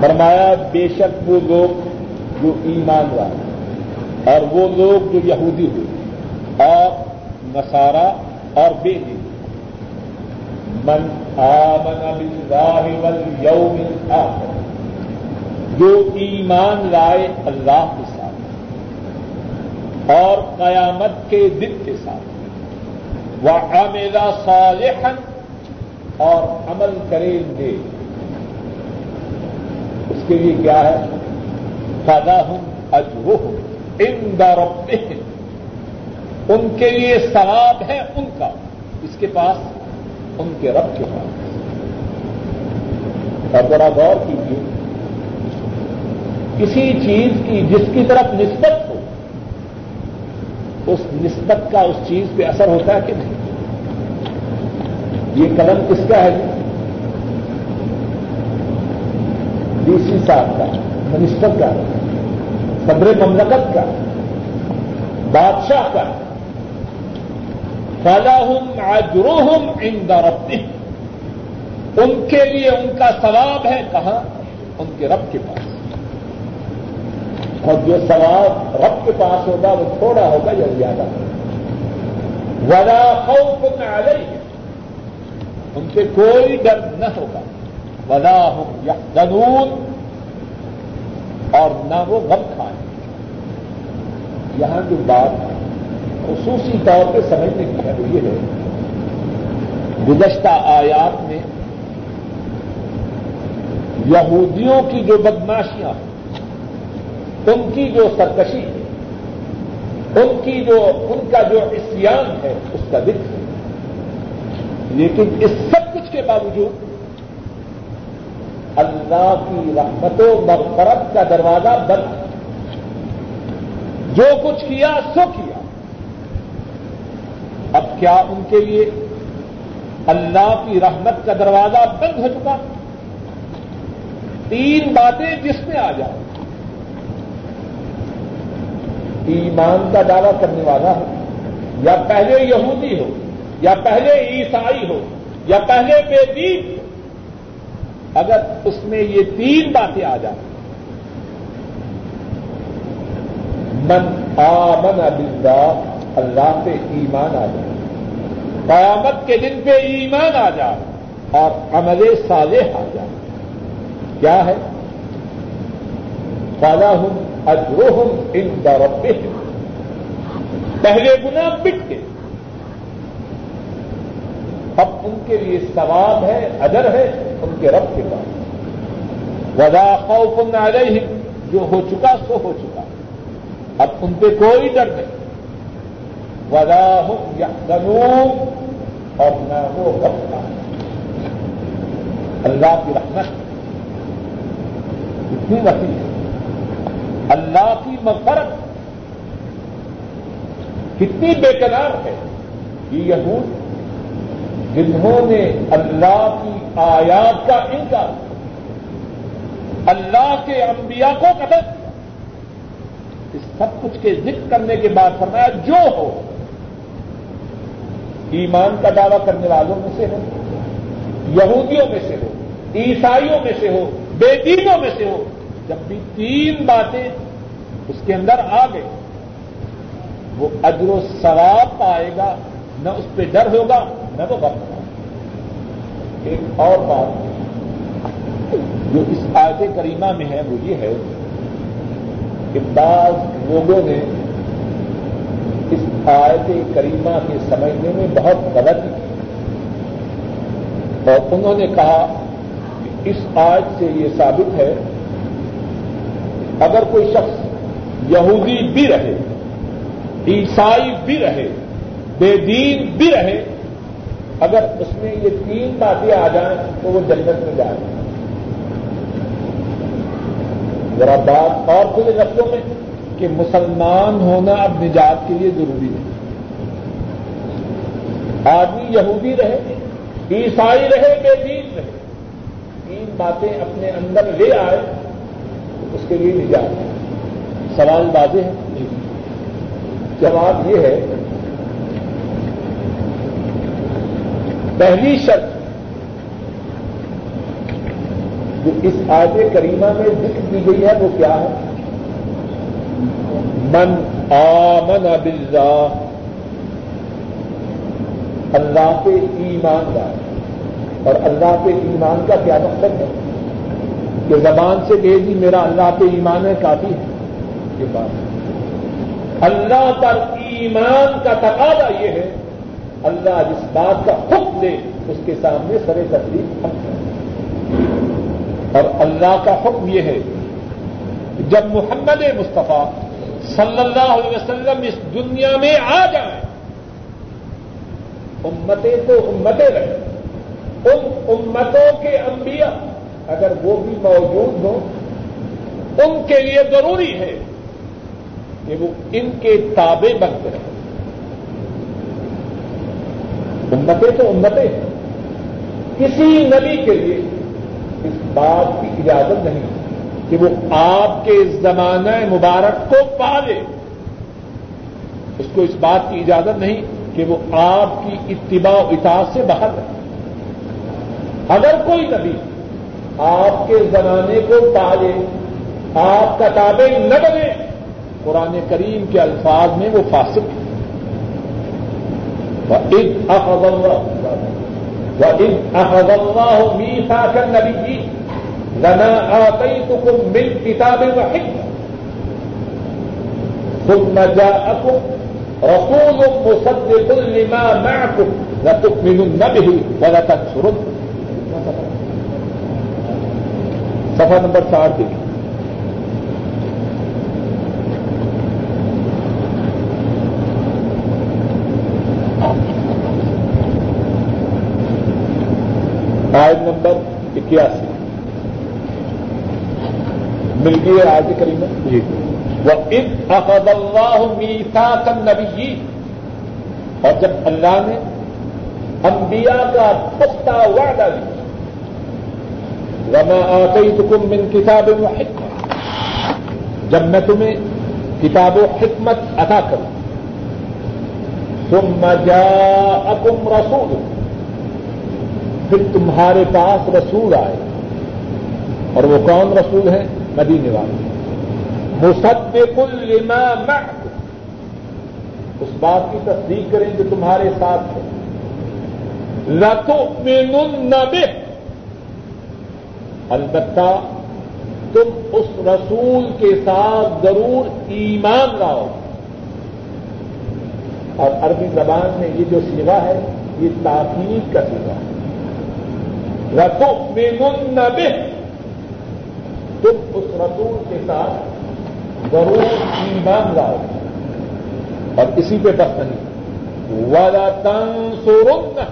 فرمایا، بے شک وہ لوگ جو ایمان والے اور وہ لوگ جو یہودی ہوئے اور نسارا اور بے دین من آمن باللہ والیوم الاخر جو ایمان لائے اللہ کے ساتھ اور قیامت کے دن کے ساتھ وہ عملا صالحا اور عمل کریں گے۔ اس کے لیے کیا ہے؟ فضا ہوں اجرہم ان ان کے لیے ثواب ہے ان کا، اس کے پاس ان کے رب کے پاس۔ اور ذرا غور کیجیے کسی چیز کی جس کی طرف نسبت ہو، اس نسبت کا اس چیز پہ اثر ہوتا ہے کہ نہیں؟ یہ قدم کس کا ہے؟ ڈی سی صاحب کا، منسٹر کا، صدر مملکت کا، بادشاہ کا۔ فلاحم اجروہم ان درفتی ان کے لیے ان کا ثواب ہے کہاں؟ ان کے رب کے پاس۔ اور جو ثواب رب کے پاس ہوگا، وہ تھوڑا ہوگا یا زیادہ ہوگا۔ ولا خوف نہ ان سے کوئی ڈر نہ ہوگا۔ ولا ہوں یا قانون اور نہ وہ غم کھائیں۔ یہاں جو بات ہے خصوصی طور پہ سمجھنے کی ہے وہ یہ ہے، گزشتہ آیات میں یہودیوں کی جو بدماشیاں، ان کی جو سرکشی ہے ان کی جو، ان کا جو اسیان ہے، اس کا دکھ ہے۔ لیکن اس سب کچھ کے باوجود اللہ کی رحمت و مغفرت کا دروازہ بند۔ جو کچھ کیا، سو کیا۔ اب کیا ان کے لیے اللہ کی رحمت کا دروازہ بند ہو چکا؟ تین باتیں جس میں آ جائیں ایمان کا دعوی کرنے والا ہو، یا پہلے یہودی ہو، یا پہلے عیسائی ہو، یا پہلے بے دین ہو، اگر اس میں یہ تین باتیں آ جائیں۔ من آمن باللہ اللہ پہ ایمان آ جائے۔ قیامت کے دن پہ ایمان آ جائے اور عمل صالح آ جائے۔ کیا ہے؟ فالا ہوں اجرو ہوں ان دورت پہلے گنا پٹ کے اب ان کے لیے ثواب ہے ادر ہے ان کے رب کے پاس۔ ودا خوف علیہم جو ہو چکا سو ہو چکا۔ اب ان پہ کوئی ڈر نہیں۔ ودا ہوں یا اور نہ وہ وقت اللہ کی رحمت. اتنی وسیع ہے. اللہ کی مغفرت. کتنی بے قرار ہے. یہ یہود جنہوں نے اللہ کی آیات کا انکار اللہ کے انبیاء کو قتل. کیا اس سب کچھ کے ذکر کرنے کے بعد فرمایا جو ہو ایمان کا دعوی کرنے والوں میں سے ہو، یہودیوں میں سے ہو، عیسائیوں میں سے ہو بے دینوں میں سے ہو، جب بھی تین باتیں اس کے اندر آ گئی وہ اجر و ثواب پائے گا، نہ اس پہ ڈر ہوگا، نہ وہ وقت ایک اور بات جو اس آیت کریمہ میں ہے، وہ یہ ہے کہ بعض لوگوں نے اس آیت کریمہ کے سمجھنے میں بہت غلط کی اور انہوں نے کہا کہ اس آیت سے یہ ثابت ہے، اگر کوئی شخص یہودی بھی رہے، عیسائی بھی رہے، بے دین بھی رہے، اگر اس میں یہ تین باتیں آ جائیں تو وہ جنت میں جائیں ذرا بات اور کچھ لفظوں میں۔ کہ مسلمان ہونا اب نجات کے لیے ضروری ہے۔ آدمی یہودی رہے، عیسائی رہے بے دین رہے، تین باتیں اپنے اندر لے آئے، اس کے لیے نجات ہے۔ سوال واضح ہے؟ جی۔ جواب یہ ہے، پہلی شرط جو اس آج کریمہ میں ذکر کی گئی ہے وہ کیا ہے؟ من آمن باللہ۔ اللہ کے ایمان کا اور اللہ کے ایمان کا کیا مقصد ہے؟ کہ زبان سے کہ جی میرا اللہ پہ ایمان ہے کافی ہے۔ یہ بات۔ اللہ پر ایمان کا تقاضا یہ ہے، اللہ جس بات کا حکم دے، اس کے سامنے سر تکلیف حق ہے اور اللہ کا حکم یہ ہے جب محمد مصطفیٰ صلی اللہ علیہ وسلم اس دنیا میں آ جائیں۔ امتیں تو امتیں رہیں۔ ان امتوں کے انبیاء اگر وہ بھی موجود ہوں، ان کے لیے ضروری ہے کہ وہ ان کے تابے بنتے رہیں۔ امتیں تو امتیں ہیں۔ کسی نبی کے لیے اس بات کی اجازت نہیں۔ کہ وہ آپ کے زمانہ مبارک کو پالے اس کو اس بات کی اجازت نہیں کہ وہ آپ کی اتباع و اطاعت سے باہر رہے۔ اگر کوئی نبی آپ کے زمانے کو پالے آپ کا تابع نہ بنے، قرآن کریم کے الفاظ میں وہ فاسق ہے۔ ایک احد اللہ میسا کر نبی جی رنا آئی تو ثم جاءكم رسول مصدق لما معكم لتؤمنن به ولا تنصرن صفحہ نمبر ساٹھ دیکھیں۔ آیت نمبر اکیاسی۔ مل گئی آج کریمہ جی۔ وہ ان احد اللہ میسا کن نبی اور جب اللہ نے انبیاء کا پختہ وعدہ دیا وما آتيتكم من کتاب و حکمت جب میں تمہیں کتاب و حکمت عطا کروں ثم جاءكم رسول۔ پھر تمہارے پاس رسول آئے۔ اور وہ کون رسول ہے؟ مدینے والے۔ مصدق لما معكم اس بات کی تصدیق کریں جو تمہارے ساتھ ہے۔ لتؤمنن به البتہ تم اس رسول کے ساتھ ضرور ایمان لاؤ۔ اور عربی زبان میں یہ جو سیوا ہے، یہ تاکید کا سیوا ہے۔ رتو بے بے تم اس رسول کے ساتھ ضرور ایمان لاؤ۔ اور اسی پہ بس نہیں۔ والا تنسورن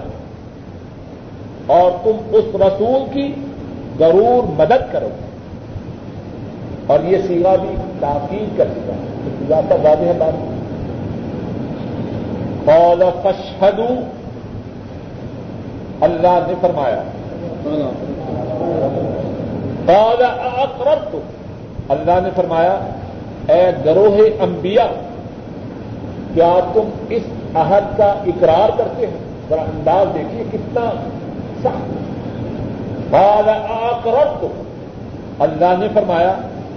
اور تم اس رسول کی ضرور مدد کرو۔ اور یہ سیوا بھی تاکید کر سکا زیادہ واضح ہے بات۔ قال فشہدو اللہ نے فرمایا۔ قال اقررت. اللہ نے فرمایا، اے گروہ انبیاء، کیا تم اس عہد کا اقرار کرتے ہیں؟ ذرا انداز دیکھیے کتنا سخت آکرت اللہ نے فرمایا،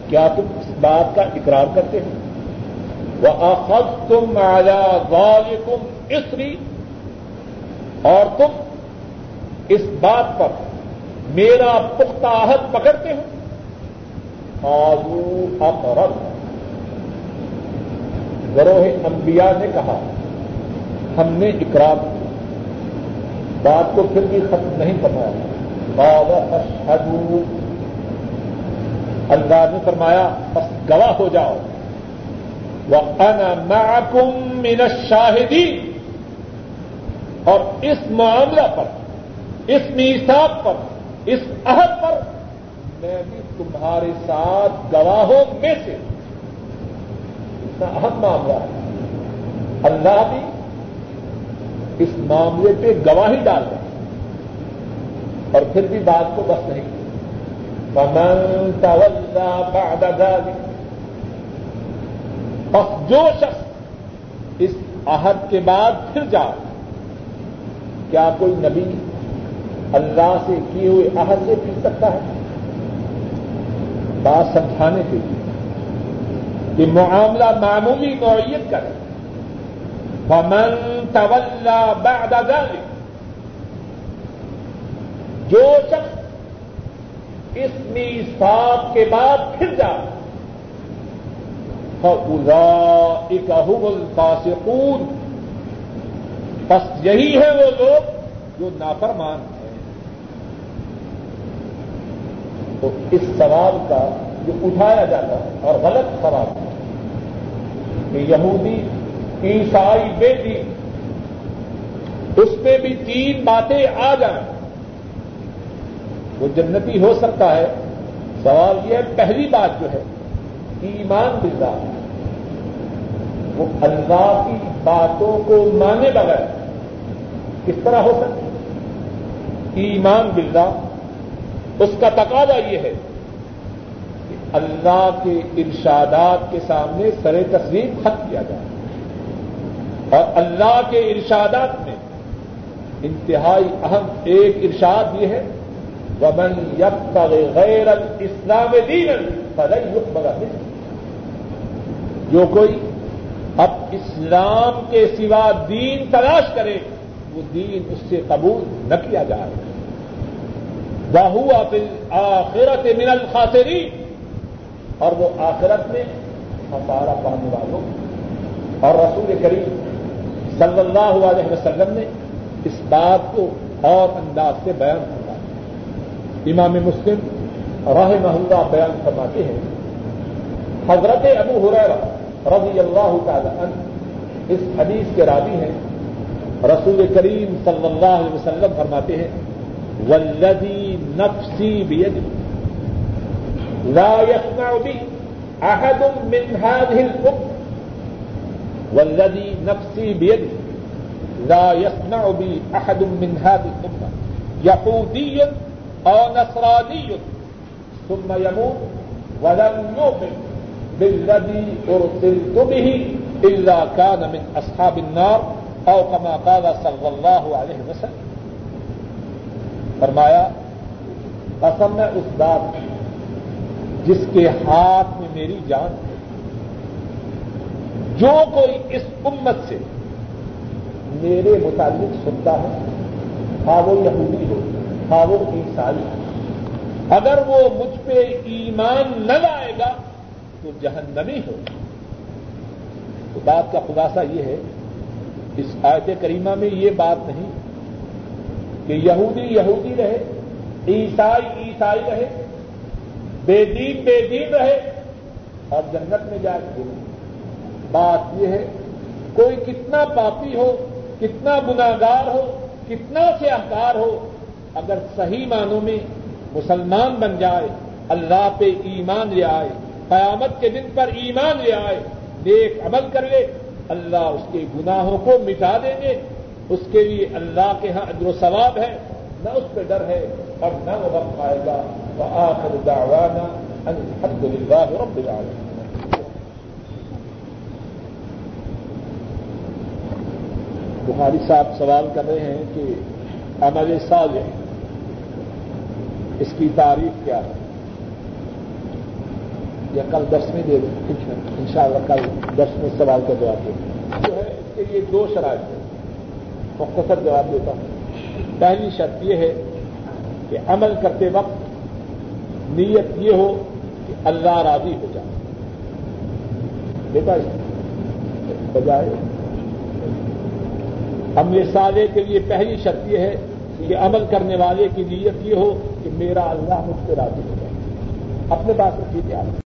کیا تم اس بات کا اقرار کرتے ہیں؟ وہ آخذ تم آیا غال تم اسری اور تم اس بات پر میرا پختہ عہد پکڑتے ہو۔ آزو اقرب۔ گروہ انبیاء نے کہا، ہم نے اقرار بات کو پھر بھی ختم نہیں کروایا اللہ نے فرمایا، بس گواہ ہو جاؤ۔ وہ معكم من الشاهدين اور اس معاملہ پر، اس میساک پر اس عہد پر میں بھی تمہارے ساتھ گواہوں میں سے اتنا اہم معاملہ ہے۔ اللہ بھی اس معاملے پہ گواہی ڈال رہے اور پھر بھی بات کو بس نہیں۔ بعد ذلك بس جو شخص اس عہد کے بعد پھر جائے، کیا کوئی نبی اللہ سے کیے ہوئے عہد سے پھر سکتا ہے؟ بات سمجھانے کے لیے کہ معاملہ معمولی نوعیت کا ہے۔ فمن تولى بعد ذلك۔ جو شخص اس میساک کے بعد پھر جا اکہم الفاسقون۔ بس یہی ہے وہ لوگ جو نافرمان ہیں تو اس سوال کا جو اٹھایا جاتا ہے اور غلط سوال ہے کہ یہودی عیسائی بیٹی اس پہ بھی تین باتیں آ جائیں، وہ جنتی ہو سکتا ہے۔ سوال یہ ہے، پہلی بات جو ہے، ایمان باللہ وہ اللہ کی باتوں کو مانے بغیر کس طرح ہو سکتا ایمان باللہ اس کا تقاضا یہ ہے کہ اللہ کے ارشادات کے سامنے سر تصویر ختم کیا جائے اور اللہ کے ارشادات میں انتہائی اہم ایک ارشاد یہ ہے، ومن يبتغ غیر الاسلام دین فلن يقبل منه۔ جو کوئی اب اسلام کے سوا دین تلاش کرے، وہ دین اس سے قبول نہ کیا جائے۔ بہو آخرت من الخاسرین اور وہ آخرت میں ہمارا پانے والوں اور رسول کریم صلی اللہ علیہ وسلم نے اس بات کو اور انداز سے بیان کرنا امام مسلم راہ محلہ بیان فرماتے ہیں، حضرت ابو حریرہ رضی اللہ تعالی عنہ اس حدیث کے راوی ہیں، رسول کریم صلی اللہ علیہ وسلم فرماتے ہیں والذی نفسی بید لا يسمع بی احد من هذه الامه والذی نفسی بید لا يسمع بی احد من هذه الامه یہودی او نصرانی ثم يموت ولم يؤمن بالذي ارسلت به الا كان من اصحاب النار او كما قال صلی اللہ علیہ وسلم. فرمایا، قسم ہے اس بات جس کے ہاتھ میں میری جان ہے۔ جو کوئی اس امت سے میرے متعلق سنتا ہے ہاں وہ یہودی ہو ہاں وہ عیسائی اگر وہ مجھ پہ ایمان نہ لائے گا، تو جہنمی ہو۔ تو بات کا خلاصہ یہ ہے، اس آیت کریمہ میں یہ بات نہیں کہ یہودی یہودی رہے، عیسائی عیسائی رہے، بے دین بے دین رہے، اور جنت میں جا کے بات یہ ہے، کوئی کتنا پاپی ہو، کتنا گناگار ہو، کتنا سیاہکار ہو، اگر صحیح معنوں میں مسلمان بن جائے، اللہ پہ ایمان لے آئے، قیامت کے دن پر ایمان لے آئے، نیک عمل کر لے، اللہ اس کے گناہوں کو مٹا دیں گے اس کے لیے اللہ کے ہاں ادر و ثواب ہے، نہ اس پہ ڈر ہے اور نہ وہ وقت پائے گا۔ وہ آخر دعوانا الحمد للہ رب العالمین۔ بخاری صاحب سوال کر رہے ہیں کہ عمل صالح اس کی تعریف کیا ہے؟ یا کل دس میں دے دیں؟ ان شاء اللہ کل دس میں سوال کا جواب دیں۔ جو ہے اس کے لیے دو شرائط ہیں۔ مختصر جواب دیتا ہوں۔ پہلی شرط یہ ہے کہ عمل کرتے وقت نیت یہ ہو کہ اللہ راضی ہو جائے۔ دیکھا بجائے عمل سالے کے لیے پہلی شرط یہ ہے کہ عمل کرنے والے کی نیت یہ ہو کہ میرا اللہ مجھ سے راضی ہو جائے۔ اپنے پاس رکھیے